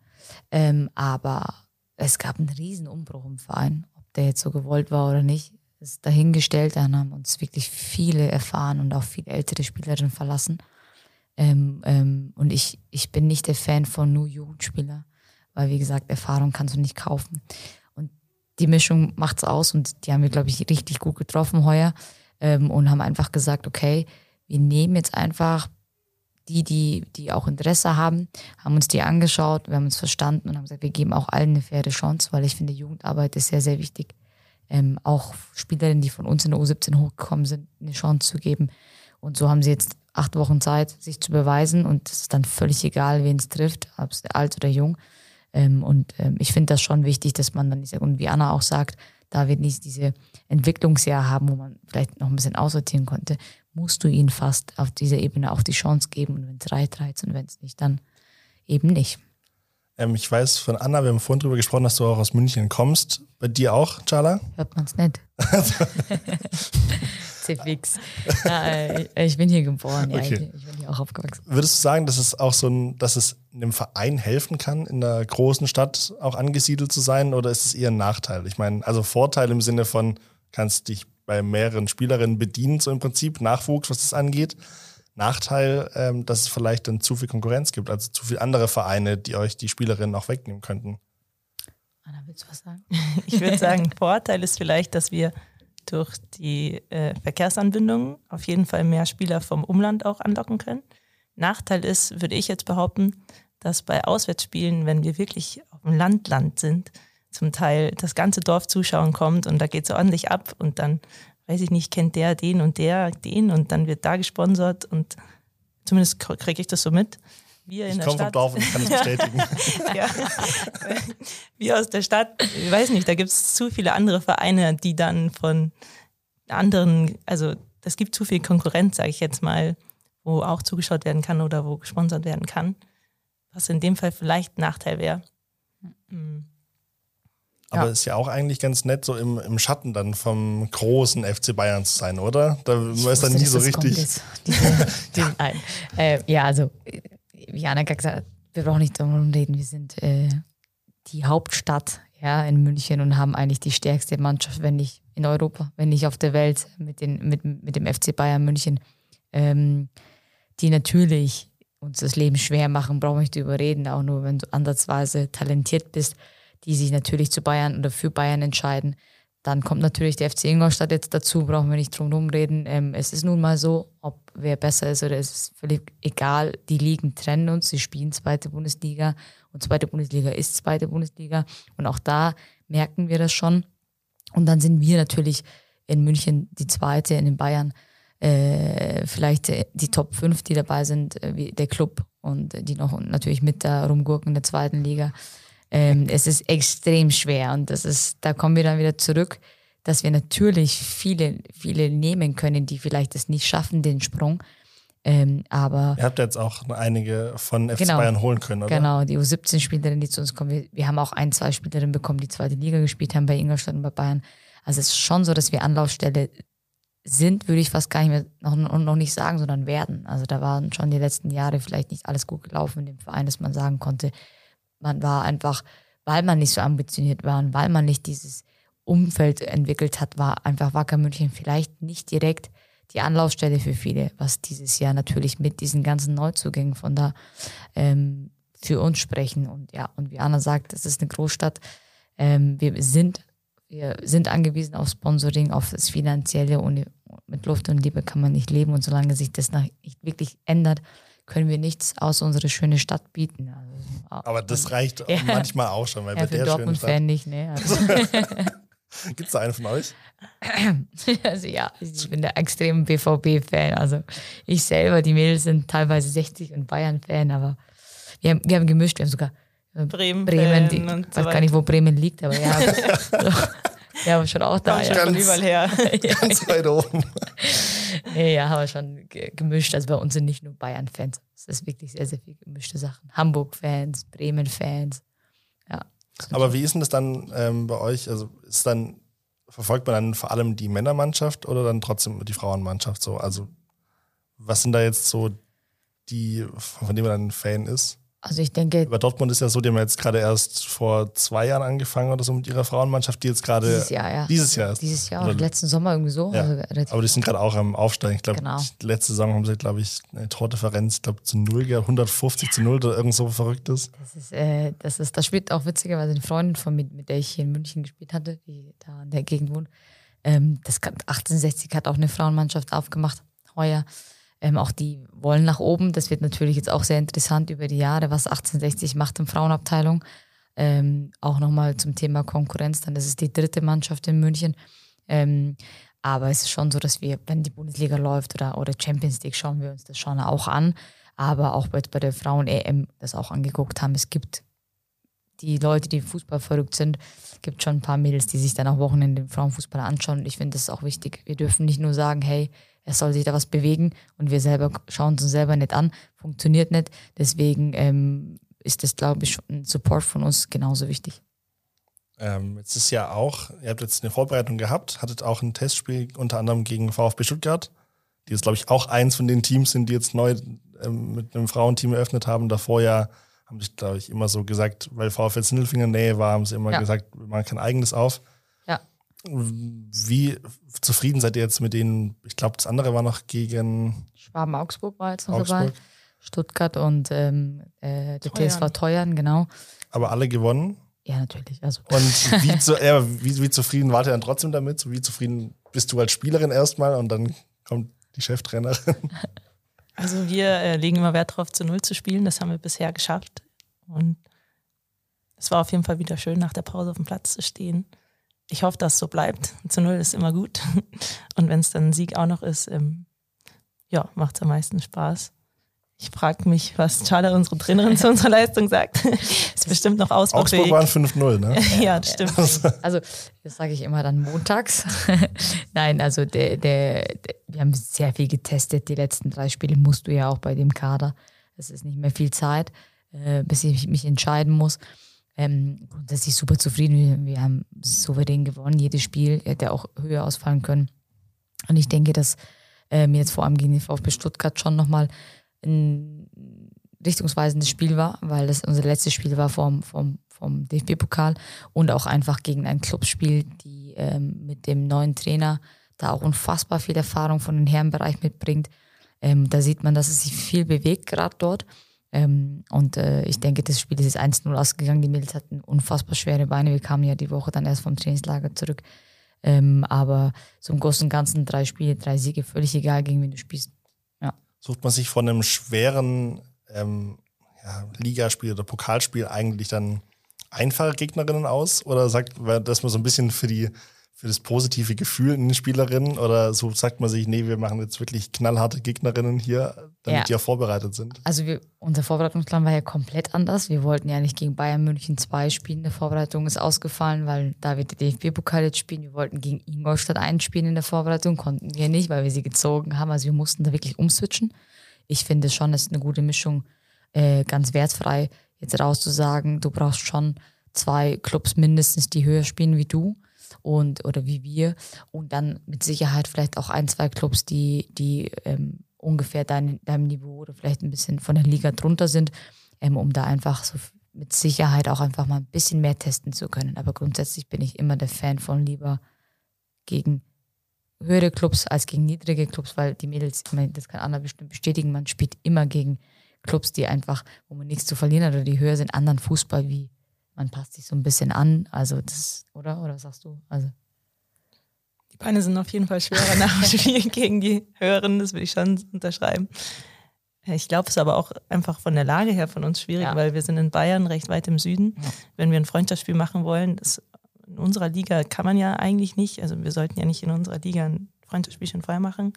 Ähm, aber es gab einen riesen Umbruch im Verein der jetzt so gewollt war oder nicht, ist dahingestellt. Dann haben uns wirklich viele erfahren und auch viele ältere Spielerinnen verlassen. Ähm, ähm, und ich, ich bin nicht der Fan von nur Jugendspieler, weil wie gesagt, Erfahrung kannst du nicht kaufen. Und die Mischung macht es aus und die haben wir, glaube ich, richtig gut getroffen heuer ähm, und haben einfach gesagt, okay, wir nehmen jetzt einfach die, die, die auch Interesse haben, haben uns die angeschaut, wir haben uns verstanden und haben gesagt, wir geben auch allen eine faire Chance, weil ich finde, Jugendarbeit ist sehr, sehr wichtig. Ähm, auch Spielerinnen, die von uns in der U17 hochgekommen sind, eine Chance zu geben. Und so haben sie jetzt acht Wochen Zeit, sich zu beweisen und es ist dann völlig egal, wen es trifft, ob es alt oder jung. Ähm, und ähm, ich finde das schon wichtig, dass man dann, ich und wie Anna auch sagt, da wir nicht diese Entwicklungsjahr haben, wo man vielleicht noch ein bisschen aussortieren konnte, musst du ihnen fast auf dieser Ebene auch die Chance geben. Und wenn es reicht, reicht und wenn es nicht, dann eben nicht. Ähm, ich weiß von Anna, wir haben vorhin darüber gesprochen, dass du auch aus München kommst. Bei dir auch, Chala? Hört man es nicht. fix. Äh, ich bin hier geboren, ja, okay. ich, ich, bin hier auch aufgewachsen. Würdest du sagen, dass es auch so ein, dass es einem Verein helfen kann, in einer großen Stadt auch angesiedelt zu sein, oder ist es eher ein Nachteil? Ich meine, also Vorteil im Sinne von, kannst dich bei mehreren Spielerinnen bedienen, so im Prinzip, Nachwuchs, was das angeht. Nachteil, ähm, dass es vielleicht dann zu viel Konkurrenz gibt, also zu viele andere Vereine, die euch die Spielerinnen auch wegnehmen könnten. Anna, willst du was sagen? Ich würde sagen, Vorteil ist vielleicht, dass wir durch die äh, Verkehrsanbindung auf jeden Fall mehr Spieler vom Umland auch anlocken können. Nachteil ist, würde ich jetzt behaupten, dass bei Auswärtsspielen, wenn wir wirklich auf dem Landland Land sind, zum Teil das ganze Dorf zuschauen kommt und da geht es ordentlich ab und dann, weiß ich nicht, kennt der den und der den und dann wird da gesponsert und zumindest kriege ich das so mit. Wir in ich komme vom Dorf und ich kann es bestätigen. ja. Wir aus der Stadt, ich weiß nicht, da gibt es zu viele andere Vereine, die dann von anderen, also es gibt zu viel Konkurrenz, sage ich jetzt mal, wo auch zugeschaut werden kann oder wo gesponsert werden kann, was in dem Fall vielleicht ein Nachteil wäre. Mhm. Aber ja. ist ja auch eigentlich ganz nett, so im, im Schatten dann vom großen FC Bayern zu sein, oder? Da man ist dann nie so richtig. Diese, ja. Nein. Äh, ja, also, wie Anna gesagt hat, wir brauchen nicht darum reden, wir sind äh, die Hauptstadt ja, in München und haben eigentlich die stärkste Mannschaft, wenn nicht in Europa, wenn nicht auf der Welt, mit, den, mit, mit dem FC Bayern München, ähm, die natürlich uns das Leben schwer machen, brauchen wir nicht überreden, auch nur wenn du ansatzweise talentiert bist die sich natürlich zu Bayern oder für Bayern entscheiden. Dann kommt natürlich der FC Ingolstadt jetzt dazu, brauchen wir nicht drum herum reden. Ähm, es ist nun mal so, ob wer besser ist oder es ist völlig egal. Die Ligen trennen uns, sie spielen zweite Bundesliga und zweite Bundesliga ist zweite Bundesliga. Und auch da merken wir das schon. Und dann sind wir natürlich in München die zweite, in den Bayern äh, vielleicht die Top 5, die dabei sind, äh, wie der Club und die noch natürlich mit da rumgurken in der zweiten Liga. Ähm, es ist extrem schwer und das ist, da kommen wir dann wieder zurück, dass wir natürlich viele, viele nehmen können, die vielleicht es nicht schaffen, den Sprung. Ähm, aber Ihr habt jetzt auch einige von FC genau, Bayern holen können, oder? Genau, die U17-Spielerinnen, die zu uns kommen. Wir, wir, haben auch ein, zwei Spielerinnen bekommen, die zweite Liga gespielt haben bei Ingolstadt und bei Bayern. Also es ist schon so, dass wir Anlaufstelle sind, würde ich fast gar nicht mehr noch, noch nicht sagen, sondern werden. Also da waren schon die letzten Jahre vielleicht nicht alles gut gelaufen in dem Verein, dass man sagen konnte, man war einfach, weil man nicht so ambitioniert war und weil man nicht dieses Umfeld entwickelt hat, war einfach Wacker München vielleicht nicht direkt die Anlaufstelle für viele, was dieses Jahr natürlich mit diesen ganzen Neuzugängen von da ähm, für uns sprechen. Und ja, und wie Anna sagt, es ist eine Großstadt. Ähm, wir sind wir sind angewiesen auf Sponsoring, auf das Finanzielle. Und mit Luft und Liebe kann man nicht leben. Und solange sich das nicht wirklich ändert, können wir nichts außer unsere schöne Stadt bieten. Also, Aber das reicht ja. manchmal auch schon, weil ja, bei der schönen Stadt. Dortmund-Fan nicht, ne? Also, Gibt es da einen von euch? also ja, ich bin der extreme BVB-Fan. Also ich selber, die Mädels sind teilweise 60 und Bayern-Fan, aber wir haben, wir haben gemischt, wir haben sogar Bremen, Bremen, die, und ich so weiß gar nicht, wo Bremen liegt, aber ja. ja, aber schon auch da. Kommt Ja. schon Ganz- überall her. Ganz weit oben. Nee, ja, haben wir schon ge- gemischt. Also bei uns sind nicht nur Bayern-Fans. Es ist wirklich sehr, sehr viel gemischte Sachen. Hamburg-Fans, Bremen-Fans. Ja. Aber wie ist denn das dann ähm, bei euch? Also ist dann, verfolgt man dann vor allem die Männermannschaft oder dann trotzdem die Frauenmannschaft so? Also was sind da jetzt so die, von denen man dann ein Fan ist? Also ich denke, Über Dortmund ist ja so, die haben jetzt gerade erst vor zwei Jahren angefangen oder so mit ihrer Frauenmannschaft, die jetzt gerade dieses Jahr, ja. dieses Jahr ist. Dieses Jahr, Oder- letzten Sommer irgendwie so. Ja. Also Aber die sind gerade auch am Aufsteigen. Ich glaube, Genau. letzte Saison haben sie, glaube ich, eine Tordifferenz, ich glaube, zu 0 gehabt, 150 zu 0 oder irgend so Verrücktes. Das ist, äh, das ist, das spielt auch witzigerweise eine Freundin von mir, mit der ich hier in München gespielt hatte, die da in der Gegend wohnt. Ähm, das kann, 1860 hat auch eine Frauenmannschaft aufgemacht, heuer. Ähm, auch die wollen nach oben. Das wird natürlich jetzt auch sehr interessant über die Jahre, was 1860 macht in Frauenabteilung. Ähm, auch nochmal zum Thema Konkurrenz, dann das ist die dritte Mannschaft in München. Ähm, aber es ist schon so, dass wir, wenn die Bundesliga läuft oder, oder Champions League, schauen wir uns das schon auch an. Aber auch bei, bei der Frauen-EM das auch angeguckt haben. Es gibt die Leute, die Fußball verrückt sind, gibt schon ein paar Mädels, die sich dann auch Wochenende den Frauenfußball anschauen. Und ich finde, das ist auch wichtig. Wir dürfen nicht nur sagen, hey, es soll sich da was bewegen und wir selber schauen es uns selber nicht an. Funktioniert nicht. Deswegen ähm, ist das, glaube ich, ein Support von uns genauso wichtig. Ähm, jetzt ist ja auch, ihr habt jetzt eine Vorbereitung gehabt, hattet auch ein Testspiel unter anderem gegen VfB Stuttgart, die jetzt, glaube ich, auch eins von den Teams sind, die jetzt neu ähm, mit einem Frauenteam eröffnet haben. Davor ja haben sich, glaube ich, immer so gesagt, weil VfL Sindelfinger Nähe war, haben sie immer Ja. gesagt, wir machen kein eigenes auf. Ja. Wie zufrieden seid ihr jetzt mit denen? Ich glaube, das andere war noch gegen Schwaben-Augsburg war jetzt noch dabei. Augsburg, Stuttgart und ähm, äh, der Teuern. TSV Teuern, genau. aber alle gewonnen. Ja, natürlich. Also, Und wie, zu, ja, wie, wie zufrieden wart ihr dann trotzdem damit? So wie zufrieden bist du als Spielerin erstmal und dann kommt die Cheftrainerin? Also wir äh, legen immer Wert darauf, zu Null zu spielen. Das haben wir bisher geschafft. Und es war auf jeden Fall wieder schön, nach der Pause auf dem Platz zu stehen. Ich hoffe, dass es so bleibt. Zu Null ist immer gut. Und wenn es dann ein Sieg auch noch ist, ähm, ja, macht es am meisten Spaß. Ich frage mich, was Charla, unsere Trainerin, zu unserer Leistung sagt. ist bestimmt noch Augsburg ausbaufähig. waren 5-0, ne? Ja, das stimmt. Also, das sage ich immer dann montags. Nein, also der, der, der, wir haben sehr viel getestet. Die letzten drei Spiele musst du ja auch bei dem Kader. Es ist nicht mehr viel Zeit, äh, bis ich mich entscheiden muss. Ähm, grundsätzlich super zufrieden. Wir, wir haben souverän gewonnen. Jedes Spiel hätte auch höher ausfallen können. Und ich denke, dass äh, mir jetzt vor allem gegen den VfB Stuttgart schon nochmal ein richtungsweisendes Spiel war, weil das unser letztes Spiel war vom, vom, vom DFB-Pokal und auch einfach gegen ein Clubspiel, die ähm, mit dem neuen Trainer da auch unfassbar viel Erfahrung von den Herrenbereich mitbringt. Ähm, da sieht man, dass es sich viel bewegt gerade dort. Ähm, und äh, ich denke, das Spiel ist jetzt 1-0 ausgegangen. Die Mädels hatten unfassbar schwere Beine. Wir kamen ja die Woche dann erst vom Trainingslager zurück. Ähm, aber im Großen und Ganzen drei Spiele, drei Siege, völlig egal, gegen wen du spielst. Sucht man sich von einem schweren ähm, ja, Ligaspiel oder Pokalspiel eigentlich dann einfache Gegnerinnen aus? Oder sagt man, dass man so ein bisschen für die für das positive Gefühl in den Spielerinnen oder so sagt man sich, nee, wir machen jetzt wirklich knallharte Gegnerinnen hier, damit Ja. die auch vorbereitet sind? Also wir, unser Vorbereitungsplan war ja komplett anders. Wir wollten ja nicht gegen Bayern München 2 spielen. Die Vorbereitung ist ausgefallen, weil da wir den DFB-Pokal jetzt spielen. Wir wollten gegen Ingolstadt einspielen in der Vorbereitung, konnten wir nicht, weil wir sie gezogen haben. Also wir mussten da wirklich umswitchen. Ich finde schon, es ist eine gute Mischung, äh, ganz wertfrei jetzt rauszusagen, du brauchst schon zwei Clubs mindestens, die höher spielen wie du und oder wie wir und dann mit Sicherheit vielleicht auch ein, zwei Clubs, die, die ähm, ungefähr dein, deinem Niveau oder vielleicht ein bisschen von der Liga drunter sind, ähm, um da einfach so mit Sicherheit auch einfach mal ein bisschen mehr testen zu können. Aber grundsätzlich bin ich immer der Fan von lieber gegen höhere Clubs als gegen niedrige Clubs, weil die Mädels, ich meine, das kann Anna bestimmt bestätigen, man spielt immer gegen Clubs, die einfach, wo man nichts zu verlieren hat oder die höher sind, anderen Fußball wie man passt sich so ein bisschen an. Also das, oder? Oder sagst du? Also Die Beine sind auf jeden Fall schwerer nach dem Spiel gegen die Höheren, das will ich schon unterschreiben. Ich glaube, es ist aber auch einfach von der Lage her von uns schwierig, Ja. weil wir sind in Bayern recht weit im Süden. Wenn wir ein Freundschaftsspiel machen wollen, das in unserer Liga kann man ja eigentlich nicht. Also wir sollten ja nicht in unserer Liga ein Freundschaftsspiel schon vorher machen.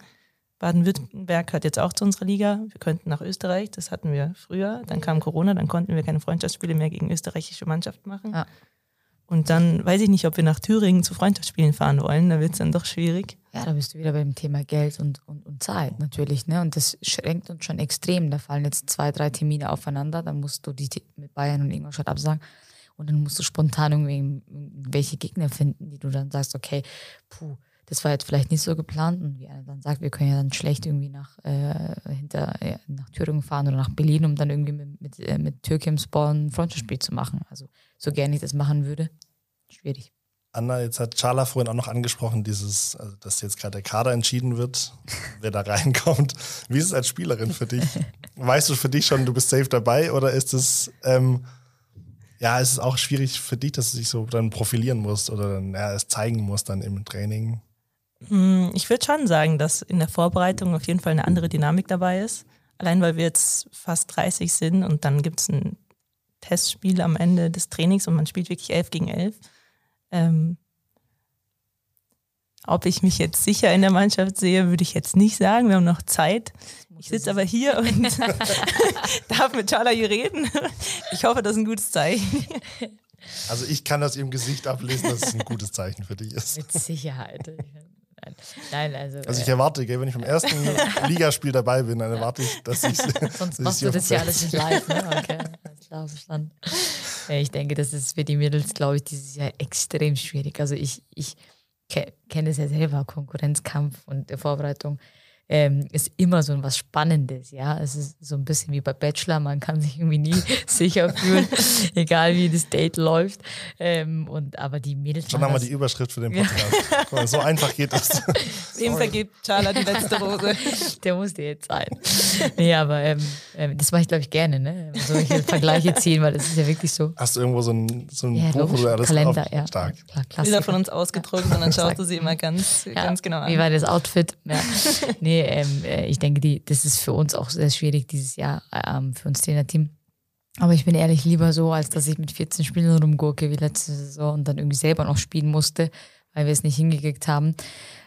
Baden-Württemberg hat jetzt auch zu unserer Liga. Wir könnten nach Österreich, das hatten wir früher. Dann kam Corona, dann konnten wir keine Freundschaftsspiele mehr gegen österreichische Mannschaften machen. Ja. Und dann weiß ich nicht, ob wir nach Thüringen zu Freundschaftsspielen fahren wollen. Da wird es dann doch schwierig. Ja, da bist du wieder beim Thema Geld und, und, und Zeit natürlich. Ne? Und das schränkt uns schon extrem. Da fallen jetzt zwei, drei Termine aufeinander. Dann musst du die mit Bayern und Ingolstadt absagen. Und dann musst du spontan irgendwie welche Gegner finden, die du dann sagst, okay, puh, das war jetzt vielleicht nicht so geplant. Und wie einer dann sagt, wir können ja dann schlecht irgendwie nach, äh, hinter, äh, nach Thüringen fahren oder nach Berlin, um dann irgendwie mit, mit, äh, mit Türkimspor ein Freundschaftsspiel zu machen. Also so gerne ich das machen würde, schwierig. Anna, jetzt hat Charla vorhin auch noch angesprochen, dieses, also dass jetzt gerade der Kader entschieden wird, wer da reinkommt. Wie ist es als Spielerin für dich? Weißt du für dich schon, du bist safe dabei oder ist es, ähm, ja, ist es auch schwierig für dich, dass du dich so dann profilieren musst oder dann, ja, es zeigen musst dann im Training? Hm, Ich würde schon sagen, dass in der Vorbereitung auf jeden Fall eine andere Dynamik dabei ist. Allein weil wir jetzt fast 30 sind und dann gibt es ein Testspiel am Ende des Trainings und man spielt wirklich 11 gegen 11. Ähm, ob ich mich jetzt sicher in der Mannschaft sehe, würde ich jetzt nicht sagen. Wir haben noch Zeit. Ich sitze aber hier und darf mit Chala hier reden. Ich hoffe, das ist ein gutes Zeichen. Also ich kann aus ihrem Gesicht ablesen, dass es ein gutes Zeichen für dich ist. Mit Sicherheit. Nein, also. Also ich äh, erwarte, gell, wenn ich beim ersten Ligaspiel dabei bin, dann erwarte ich, dass ich Sonst machst du das ja alles nicht live, ne? Okay, klar, verstanden. Ja, ich denke, das ist für die Mädels, glaube ich, dieses Jahr extrem schwierig. Also ich, ich ke kenne es ja selber, Konkurrenzkampf und Vorbereitung ähm, ist immer so was Spannendes, ja. Es ist so ein bisschen wie bei Bachelor, man kann sich irgendwie nie sicher fühlen, egal wie das Date läuft. Ähm, und aber die Mädels Schon haben wir die Überschrift für den Podcast. Mal, so einfach geht das. Wem vergibt Chala die letzte Rose? Der musste jetzt sein. nee, aber ähm, ähm, das mache ich, glaube ich, gerne, ne? Solche Vergleiche ziehen, weil das ist ja wirklich so. Hast du irgendwo so ein, so ein Ja, Buch, du alles Kalender, auf, ja. Stark. Klar, Bilder von uns ausgedruckt und dann schaut er sie immer ganz, Ja, ganz genau Wie an. war das Outfit? Ja. nee, ähm, äh, ich denke, die, das ist für uns auch sehr schwierig dieses Jahr, ähm, für uns Trainerteam. Aber ich bin ehrlich lieber so, als dass ich mit 14 Spielen rumgurke wie letzte Saison und dann irgendwie selber noch spielen musste, weil wir es nicht hingekriegt haben.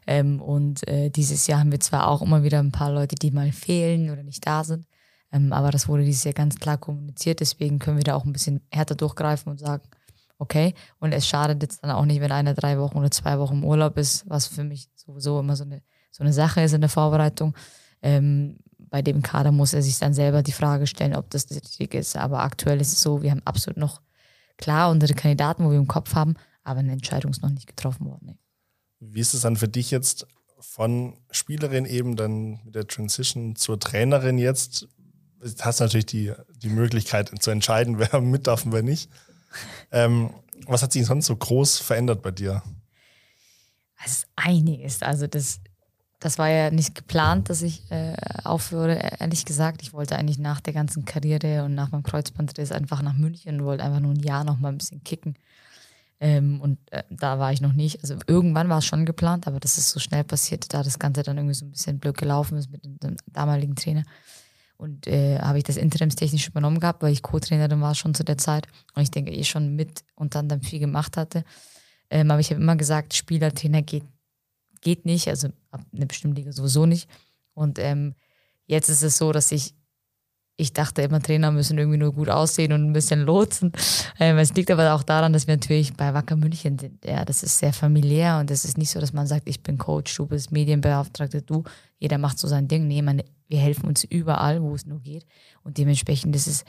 Ähm, und äh, dieses Jahr haben wir zwar auch immer wieder ein paar Leute, die mal fehlen oder nicht da sind, ähm, aber das wurde dieses Jahr ganz klar kommuniziert. Deswegen können wir da auch ein bisschen härter durchgreifen und sagen, okay. Und es schadet jetzt dann auch nicht, wenn einer drei Wochen oder zwei Wochen im Urlaub ist, was für mich sowieso immer so eine, so eine Sache ist in der Vorbereitung. Ähm, bei dem Kader muss er sich dann selber die Frage stellen, ob das richtig ist. Aber aktuell ist es so, wir haben absolut noch klar unsere Kandidaten, wo wir im Kopf haben, aber eine Entscheidung ist noch nicht getroffen worden. Nee. Wie ist es dann für dich jetzt von Spielerin eben dann mit der Transition zur Trainerin jetzt? Du hast natürlich die, die Möglichkeit zu entscheiden, wer mit darf und wer nicht. Ähm, was hat sich sonst so groß verändert bei dir? Es ist einiges. Also das, das war ja nicht geplant, dass ich äh, aufhöre, ehrlich gesagt. Ich wollte eigentlich nach der ganzen Karriere und nach meinem Kreuzbandriss einfach nach München und wollte einfach nur ein Jahr noch mal ein bisschen kicken. Ähm, und äh, da war ich noch nicht. Also irgendwann war es schon geplant, aber das ist so schnell passiert, da das Ganze dann irgendwie so ein bisschen blöd gelaufen ist mit dem, damaligen Trainer. Und äh, habe ich das interimstechnisch übernommen gehabt, weil ich Co-Trainerin war schon zu der Zeit und ich denke eh schon mit und dann dann viel gemacht hatte. Ähm, aber ich habe immer gesagt, Spieler, Trainer geht, geht nicht, also ab einer bestimmten Liga sowieso nicht. Und ähm, jetzt ist es so, dass ich, ich dachte immer, Trainer müssen irgendwie nur gut aussehen und ein bisschen lotsen. Ähm, es liegt aber auch daran, dass wir natürlich bei Wacker München sind. Ja, das ist sehr familiär und es ist nicht so, dass man sagt, ich bin Coach, du bist Medienbeauftragter, du, jeder macht so sein Ding. Nee, man, wir helfen uns überall, wo es nur geht. Und dementsprechend ist es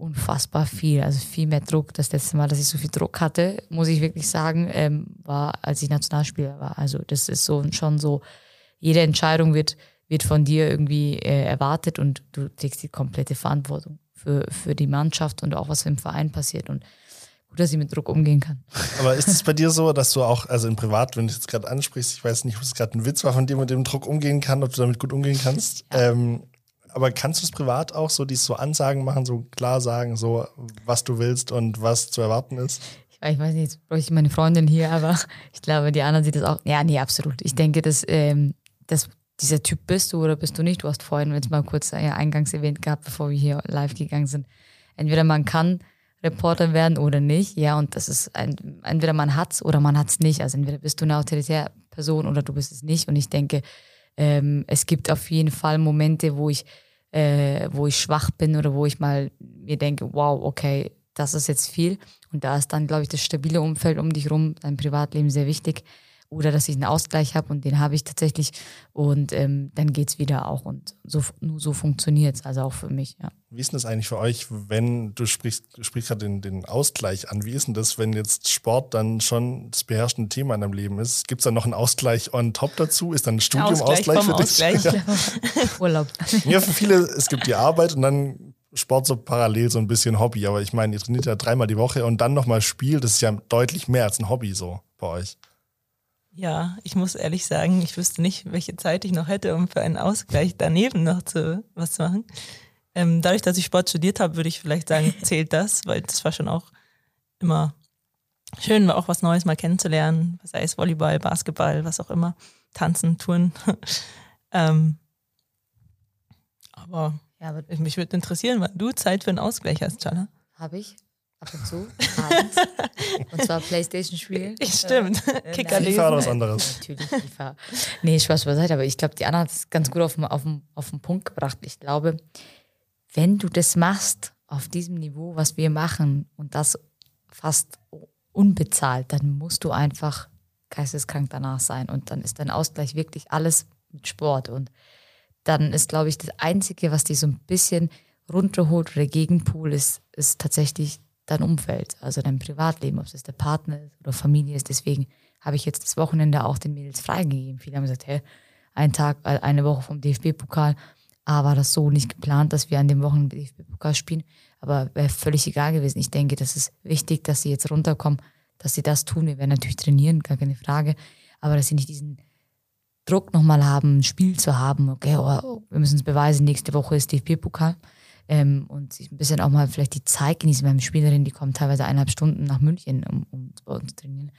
unfassbar viel, also viel mehr Druck. Das letzte Mal, dass ich so viel Druck hatte, muss ich wirklich sagen, ähm, war, als ich Nationalspieler war. Also das ist so schon so, jede Entscheidung wird, wird von dir irgendwie äh, erwartet und du trägst die komplette Verantwortung für, für die Mannschaft und auch was im Verein passiert. Und gut, dass ich mit Druck umgehen kann. Aber ist es bei dir so, dass du auch, also im Privat, wenn du jetzt gerade ansprichst, ich weiß nicht, ob es gerade ein Witz war von dir, mit dem Druck umgehen kann, ob du damit gut umgehen kannst. Ähm, aber kannst du es privat auch so, dies so Ansagen machen, so klar sagen, so was du willst und was zu erwarten ist? ich weiß nicht, jetzt bräuchte ich meine Freundin hier, aber ich glaube, die anderen sieht das auch. Ja, nee, absolut. Ich denke, dass, ähm, dass dieser Typ bist du oder bist du nicht. Du hast vorhin jetzt mal kurz ja, eingangs erwähnt gehabt, bevor wir hier live gegangen sind. Entweder man kann Reporter werden oder nicht, ja, und das ist ein, entweder man hat's oder man hat's nicht. Also entweder bist du eine autoritäre Person oder du bist es nicht. Und ich denke, ähm, es gibt auf jeden Fall Momente, wo ich, äh, wo ich schwach bin oder wo ich mal mir denke, wow, okay, das ist jetzt viel. Und da ist dann, glaube ich, das stabile Umfeld um dich rum, dein Privatleben sehr wichtig. Oder dass ich einen Ausgleich habe und den habe ich tatsächlich. Und ähm, dann geht es wieder auch. Und so, nur so funktioniert es, also auch für mich, ja. Wie ist denn das eigentlich für euch, wenn du sprichst, du sprichst gerade den, den Ausgleich an? Wie ist denn das, wenn jetzt Sport dann schon das beherrschende Thema in deinem Leben ist? Gibt es da noch einen Ausgleich on top dazu? Ist dann ein Studium Ausgleich, Ausgleich für dich? Ausgleich. Ja. Urlaub. Ja, für viele, es gibt die Arbeit und dann Sport so parallel so ein bisschen Hobby, aber ich meine, ihr trainiert ja dreimal die Woche und dann nochmal Spiel, das ist ja deutlich mehr als ein Hobby so bei euch. Ja, ich muss ehrlich sagen, ich wüsste nicht, welche Zeit ich noch hätte, um für einen Ausgleich daneben noch zu, was zu machen. Ähm, dadurch, dass ich Sport studiert habe, würde ich vielleicht sagen, zählt das, weil das war schon auch immer schön, war auch was Neues mal kennenzulernen, sei es Volleyball, Basketball, was auch immer, Tanzen, Touren. ähm, aber ja, mich würde interessieren, wann du Zeit für einen Ausgleich hast, Chala. Habe ich. Ab und zu, abends. und zwar Playstation-Spiel. Stimmt. Äh, Kicker lesen. FIFA oder was anderes. Natürlich FIFA. Nee, Spaß beiseite, aber ich glaube, die Anna hat es ganz gut auf den, auf, den, auf den Punkt gebracht. Ich glaube, wenn du das machst, auf diesem Niveau, was wir machen, und das fast unbezahlt, dann musst du einfach geisteskrank danach sein. Und dann ist dein Ausgleich wirklich alles mit Sport. Und dann ist, glaube ich, das Einzige, was dich so ein bisschen runterholt oder Gegenpool ist, ist tatsächlich dein Umfeld, also dein Privatleben, ob es der Partner oder Familie ist. Deswegen habe ich jetzt das Wochenende auch den Mädels freigegeben. Viele haben gesagt, hey, ein Tag, äh, eine Woche vom DFB-Pokal. Aber war das so nicht geplant, dass wir an dem Wochenende DFB-Pokal spielen. Aber wäre völlig egal gewesen. Ich denke, das ist wichtig, dass sie jetzt runterkommen, dass sie das tun. Wir werden natürlich trainieren, gar keine Frage. Aber dass sie nicht diesen Druck nochmal haben, ein Spiel zu haben. Okay, oh, wir müssen es beweisen, nächste Woche ist DFB-Pokal. Ähm, und sich ein bisschen auch mal vielleicht die Zeit genießen. Wir haben Spielerinnen, die kommen teilweise eineinhalb Stunden nach München, um, um bei uns zu trainieren.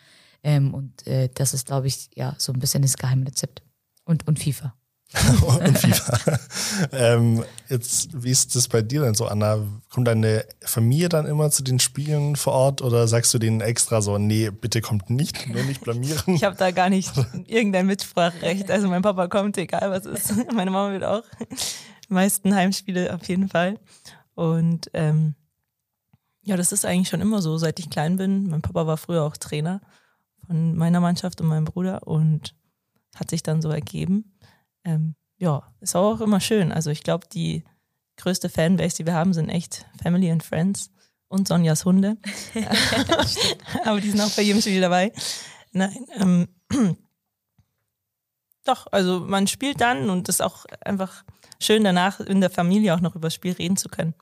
Ähm, und äh, das ist, glaube ich, ja, so ein bisschen das Geheimrezept. Und, und FIFA. und FIFA. ähm, jetzt, wie ist das bei dir denn so, Anna? Kommt deine Familie dann immer zu den Spielen vor Ort oder sagst du denen extra so, nee, bitte kommt nicht, nur nicht blamieren? Ich habe da gar nicht irgendein Mitspracherecht. Also mein Papa kommt, egal was ist. Meine Mama wird auch. Meisten Heimspiele auf jeden Fall. Und ähm, ja, das ist eigentlich schon immer so, seit ich klein bin. Mein Papa war früher auch Trainer von meiner Mannschaft und meinem Bruder und hat sich dann so ergeben ähm, ja, ist auch immer schön. Also ich glaube, die größte Fanbase, die wir haben, sind echt Family and Friends und Sonjas Hunde. Aber die sind auch bei jedem Spiel dabei. Nein, ähm, doch, also man spielt dann und es ist auch einfach schön danach in der Familie auch noch über das Spiel reden zu können.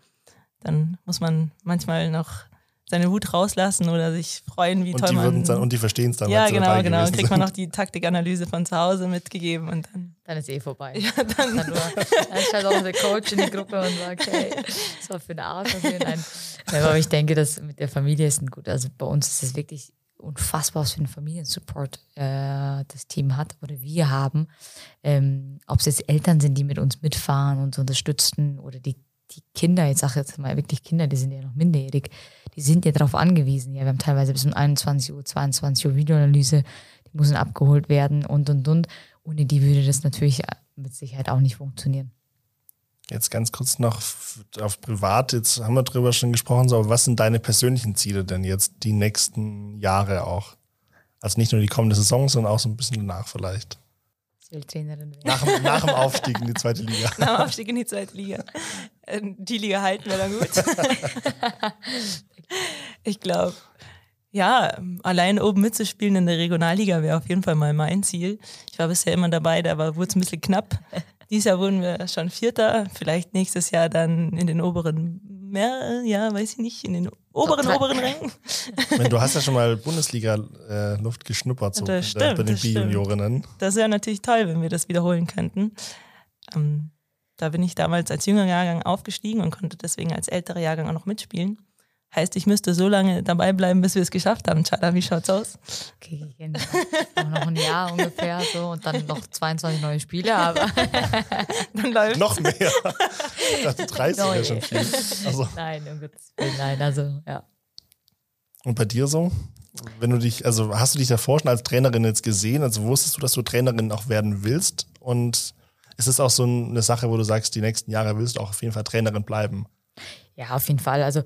Dann muss man manchmal noch seine Wut rauslassen oder sich freuen, wie und toll die man... Dann, und die verstehen es dann. Ja, genau, genau. Dann kriegt man noch die Taktikanalyse von zu Hause mitgegeben und dann... Dann ist eh vorbei. Ja, dann... dann, nur, dann stellt auch der Coach in die Gruppe und sagt, hey, das war für eine Art. Nein. Aber ich denke, dass mit der Familie ist ein gut. Also bei uns ist es wirklich unfassbar, was für einen Familiensupport äh, das Team hat oder wir haben. Ähm, Ob es jetzt Eltern sind, die mit uns mitfahren und unterstützen oder die die Kinder, jetzt sage ich jetzt mal wirklich Kinder, die sind ja noch minderjährig, die sind ja darauf angewiesen. Ja, wir haben teilweise bis um 21 Uhr, 22 Uhr Videoanalyse, die müssen abgeholt werden und und und. Ohne die würde das natürlich mit Sicherheit auch nicht funktionieren. Jetzt ganz kurz noch auf privat, jetzt haben wir darüber schon gesprochen, so, aber was sind deine persönlichen Ziele denn jetzt die nächsten Jahre auch? Also nicht nur die kommende Saison, sondern auch so ein bisschen danach vielleicht. Trainerin werden. Nach, nach, dem Aufstieg in die zweite Liga. Nach dem Aufstieg in die zweite Liga. Ähm, die Liga halten wir dann gut. ich glaube, ja, allein oben mitzuspielen in der Regionalliga wäre auf jeden Fall mal mein Ziel. Ich war bisher immer dabei, da wurde es ein bisschen knapp. Dieses Jahr wurden wir schon Vierter, vielleicht nächstes Jahr dann in den oberen mehr, ja, weiß ich nicht, in den oberen, drei. oberen Rängen. Du hast ja schon mal Bundesliga-Luft geschnuppert so Das bei der- bei stimmt, den stimmt. B-Juniorinnen. Das wäre natürlich toll, wenn wir das wiederholen könnten. Ähm, da bin ich damals als jüngerer Jahrgang aufgestiegen und konnte deswegen als älterer Jahrgang auch noch mitspielen. Heißt, ich müsste so lange dabei bleiben, bis wir es geschafft haben. Chada, wie schaut's aus? Okay, genau. Noch ein Jahr ungefähr so und dann noch 22 neue Spiele, aber Dann läuft Noch mehr. Ich dachte, 30 wäre schon viel. Also, nein, um Gottes Willen, nein, also ja. und bei dir so? Wenn du dich, also hast du dich davor schon als Trainerin jetzt gesehen? Also wusstest du, dass du Trainerin auch werden willst? Und ist es auch so eine Sache, wo du sagst, die nächsten Jahre willst du auch auf jeden Fall Trainerin bleiben? Ja, auf jeden Fall. Also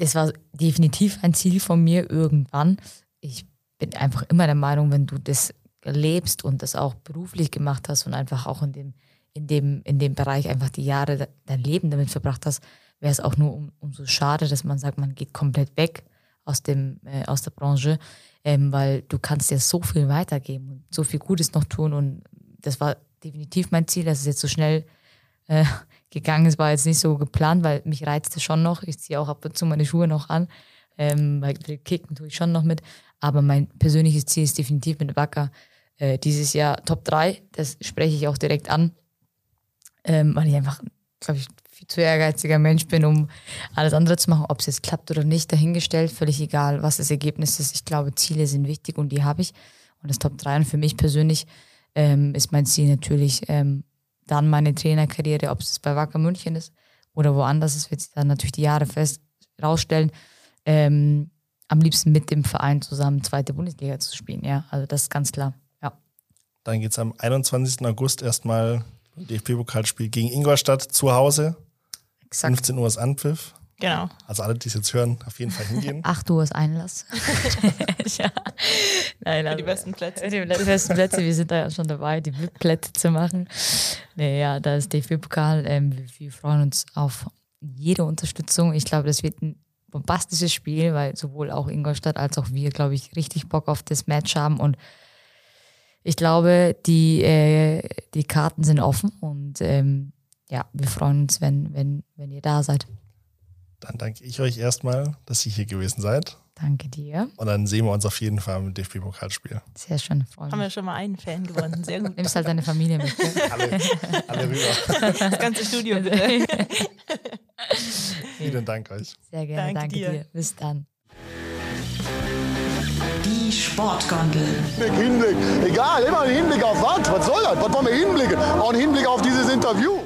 es war definitiv ein Ziel von mir irgendwann. Ich bin einfach immer der Meinung, wenn du das lebst und das auch beruflich gemacht hast und einfach auch in dem, in dem, in dem Bereich einfach die Jahre de- dein Leben damit verbracht hast, wäre es auch nur um, umso schade, dass man sagt, man geht komplett weg aus, dem, äh, aus der Branche, ähm, weil du kannst ja so viel weitergeben und so viel Gutes noch tun und das war definitiv mein Ziel, dass es jetzt so schnell äh, gegangen ist, war jetzt nicht so geplant, weil mich reizt es schon noch. Ich ziehe auch ab und zu meine Schuhe noch an, ähm, weil kicken tue ich schon noch mit. Aber mein persönliches Ziel ist definitiv mit Wacker äh, dieses Jahr Top 3. Das spreche ich auch direkt an, ähm, weil ich einfach, glaube ich, viel zu ehrgeiziger Mensch bin, um alles andere zu machen. Ob es jetzt klappt oder nicht, dahingestellt, völlig egal, was das Ergebnis ist. Ich glaube, Ziele sind wichtig und die habe ich. Und das Top 3 und für mich persönlich ähm, ist mein Ziel natürlich ähm, dann meine Trainerkarriere, ob es bei Wacker München ist oder woanders ist, wird sich dann natürlich die Jahre fest rausstellen. Ähm, am liebsten mit dem Verein zusammen zweite Bundesliga zu spielen, ja. Also das ist ganz klar. Ja. Dann geht es am 21. August erstmal DFB-Pokalspiel gegen Ingolstadt zu Hause. Exakt. 15 Uhr ist Anpfiff. Genau. Also alle, die es jetzt hören, auf jeden Fall hingehen. 8 Uhr ist Einlass. ja. Nein, Für die besten Plätze. Die besten Plätze, wir sind da ja schon dabei, die VIP-Plätze zu machen. Nee, ja, da ist DFB-Pokal. Ähm, wir, wir freuen uns auf jede Unterstützung. Ich glaube, das wird ein bombastisches Spiel, weil sowohl auch Ingolstadt als auch wir, glaube ich, richtig Bock auf das Match haben. Und ich glaube, die, äh, die Karten sind offen und ähm, ja, wir freuen uns, wenn, wenn, wenn ihr da seid. Dann danke ich euch erstmal, dass ihr hier gewesen seid. Danke dir. Und dann sehen wir uns auf jeden Fall im DFB-Pokalspiel. Sehr schön, freue Haben wir schon mal einen Fan gewonnen. Sehr gut. Nimmst halt deine Familie mit. gell? Alle, alle rüber. Das ganze Studio bitte. Vielen Dank euch. Sehr gerne, Danke danke, dir. dir. Bis dann. Die Sportgondel. Hinblick, Hinblick. Egal, immer ein Hinblick auf was? Was soll das? Was wollen wir hinblicken? Auch ein Hinblick auf dieses Interview.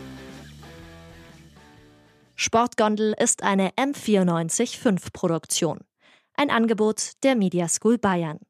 Sportgondel ist eine M945 Produktion. Ein Angebot der Media School Bayern.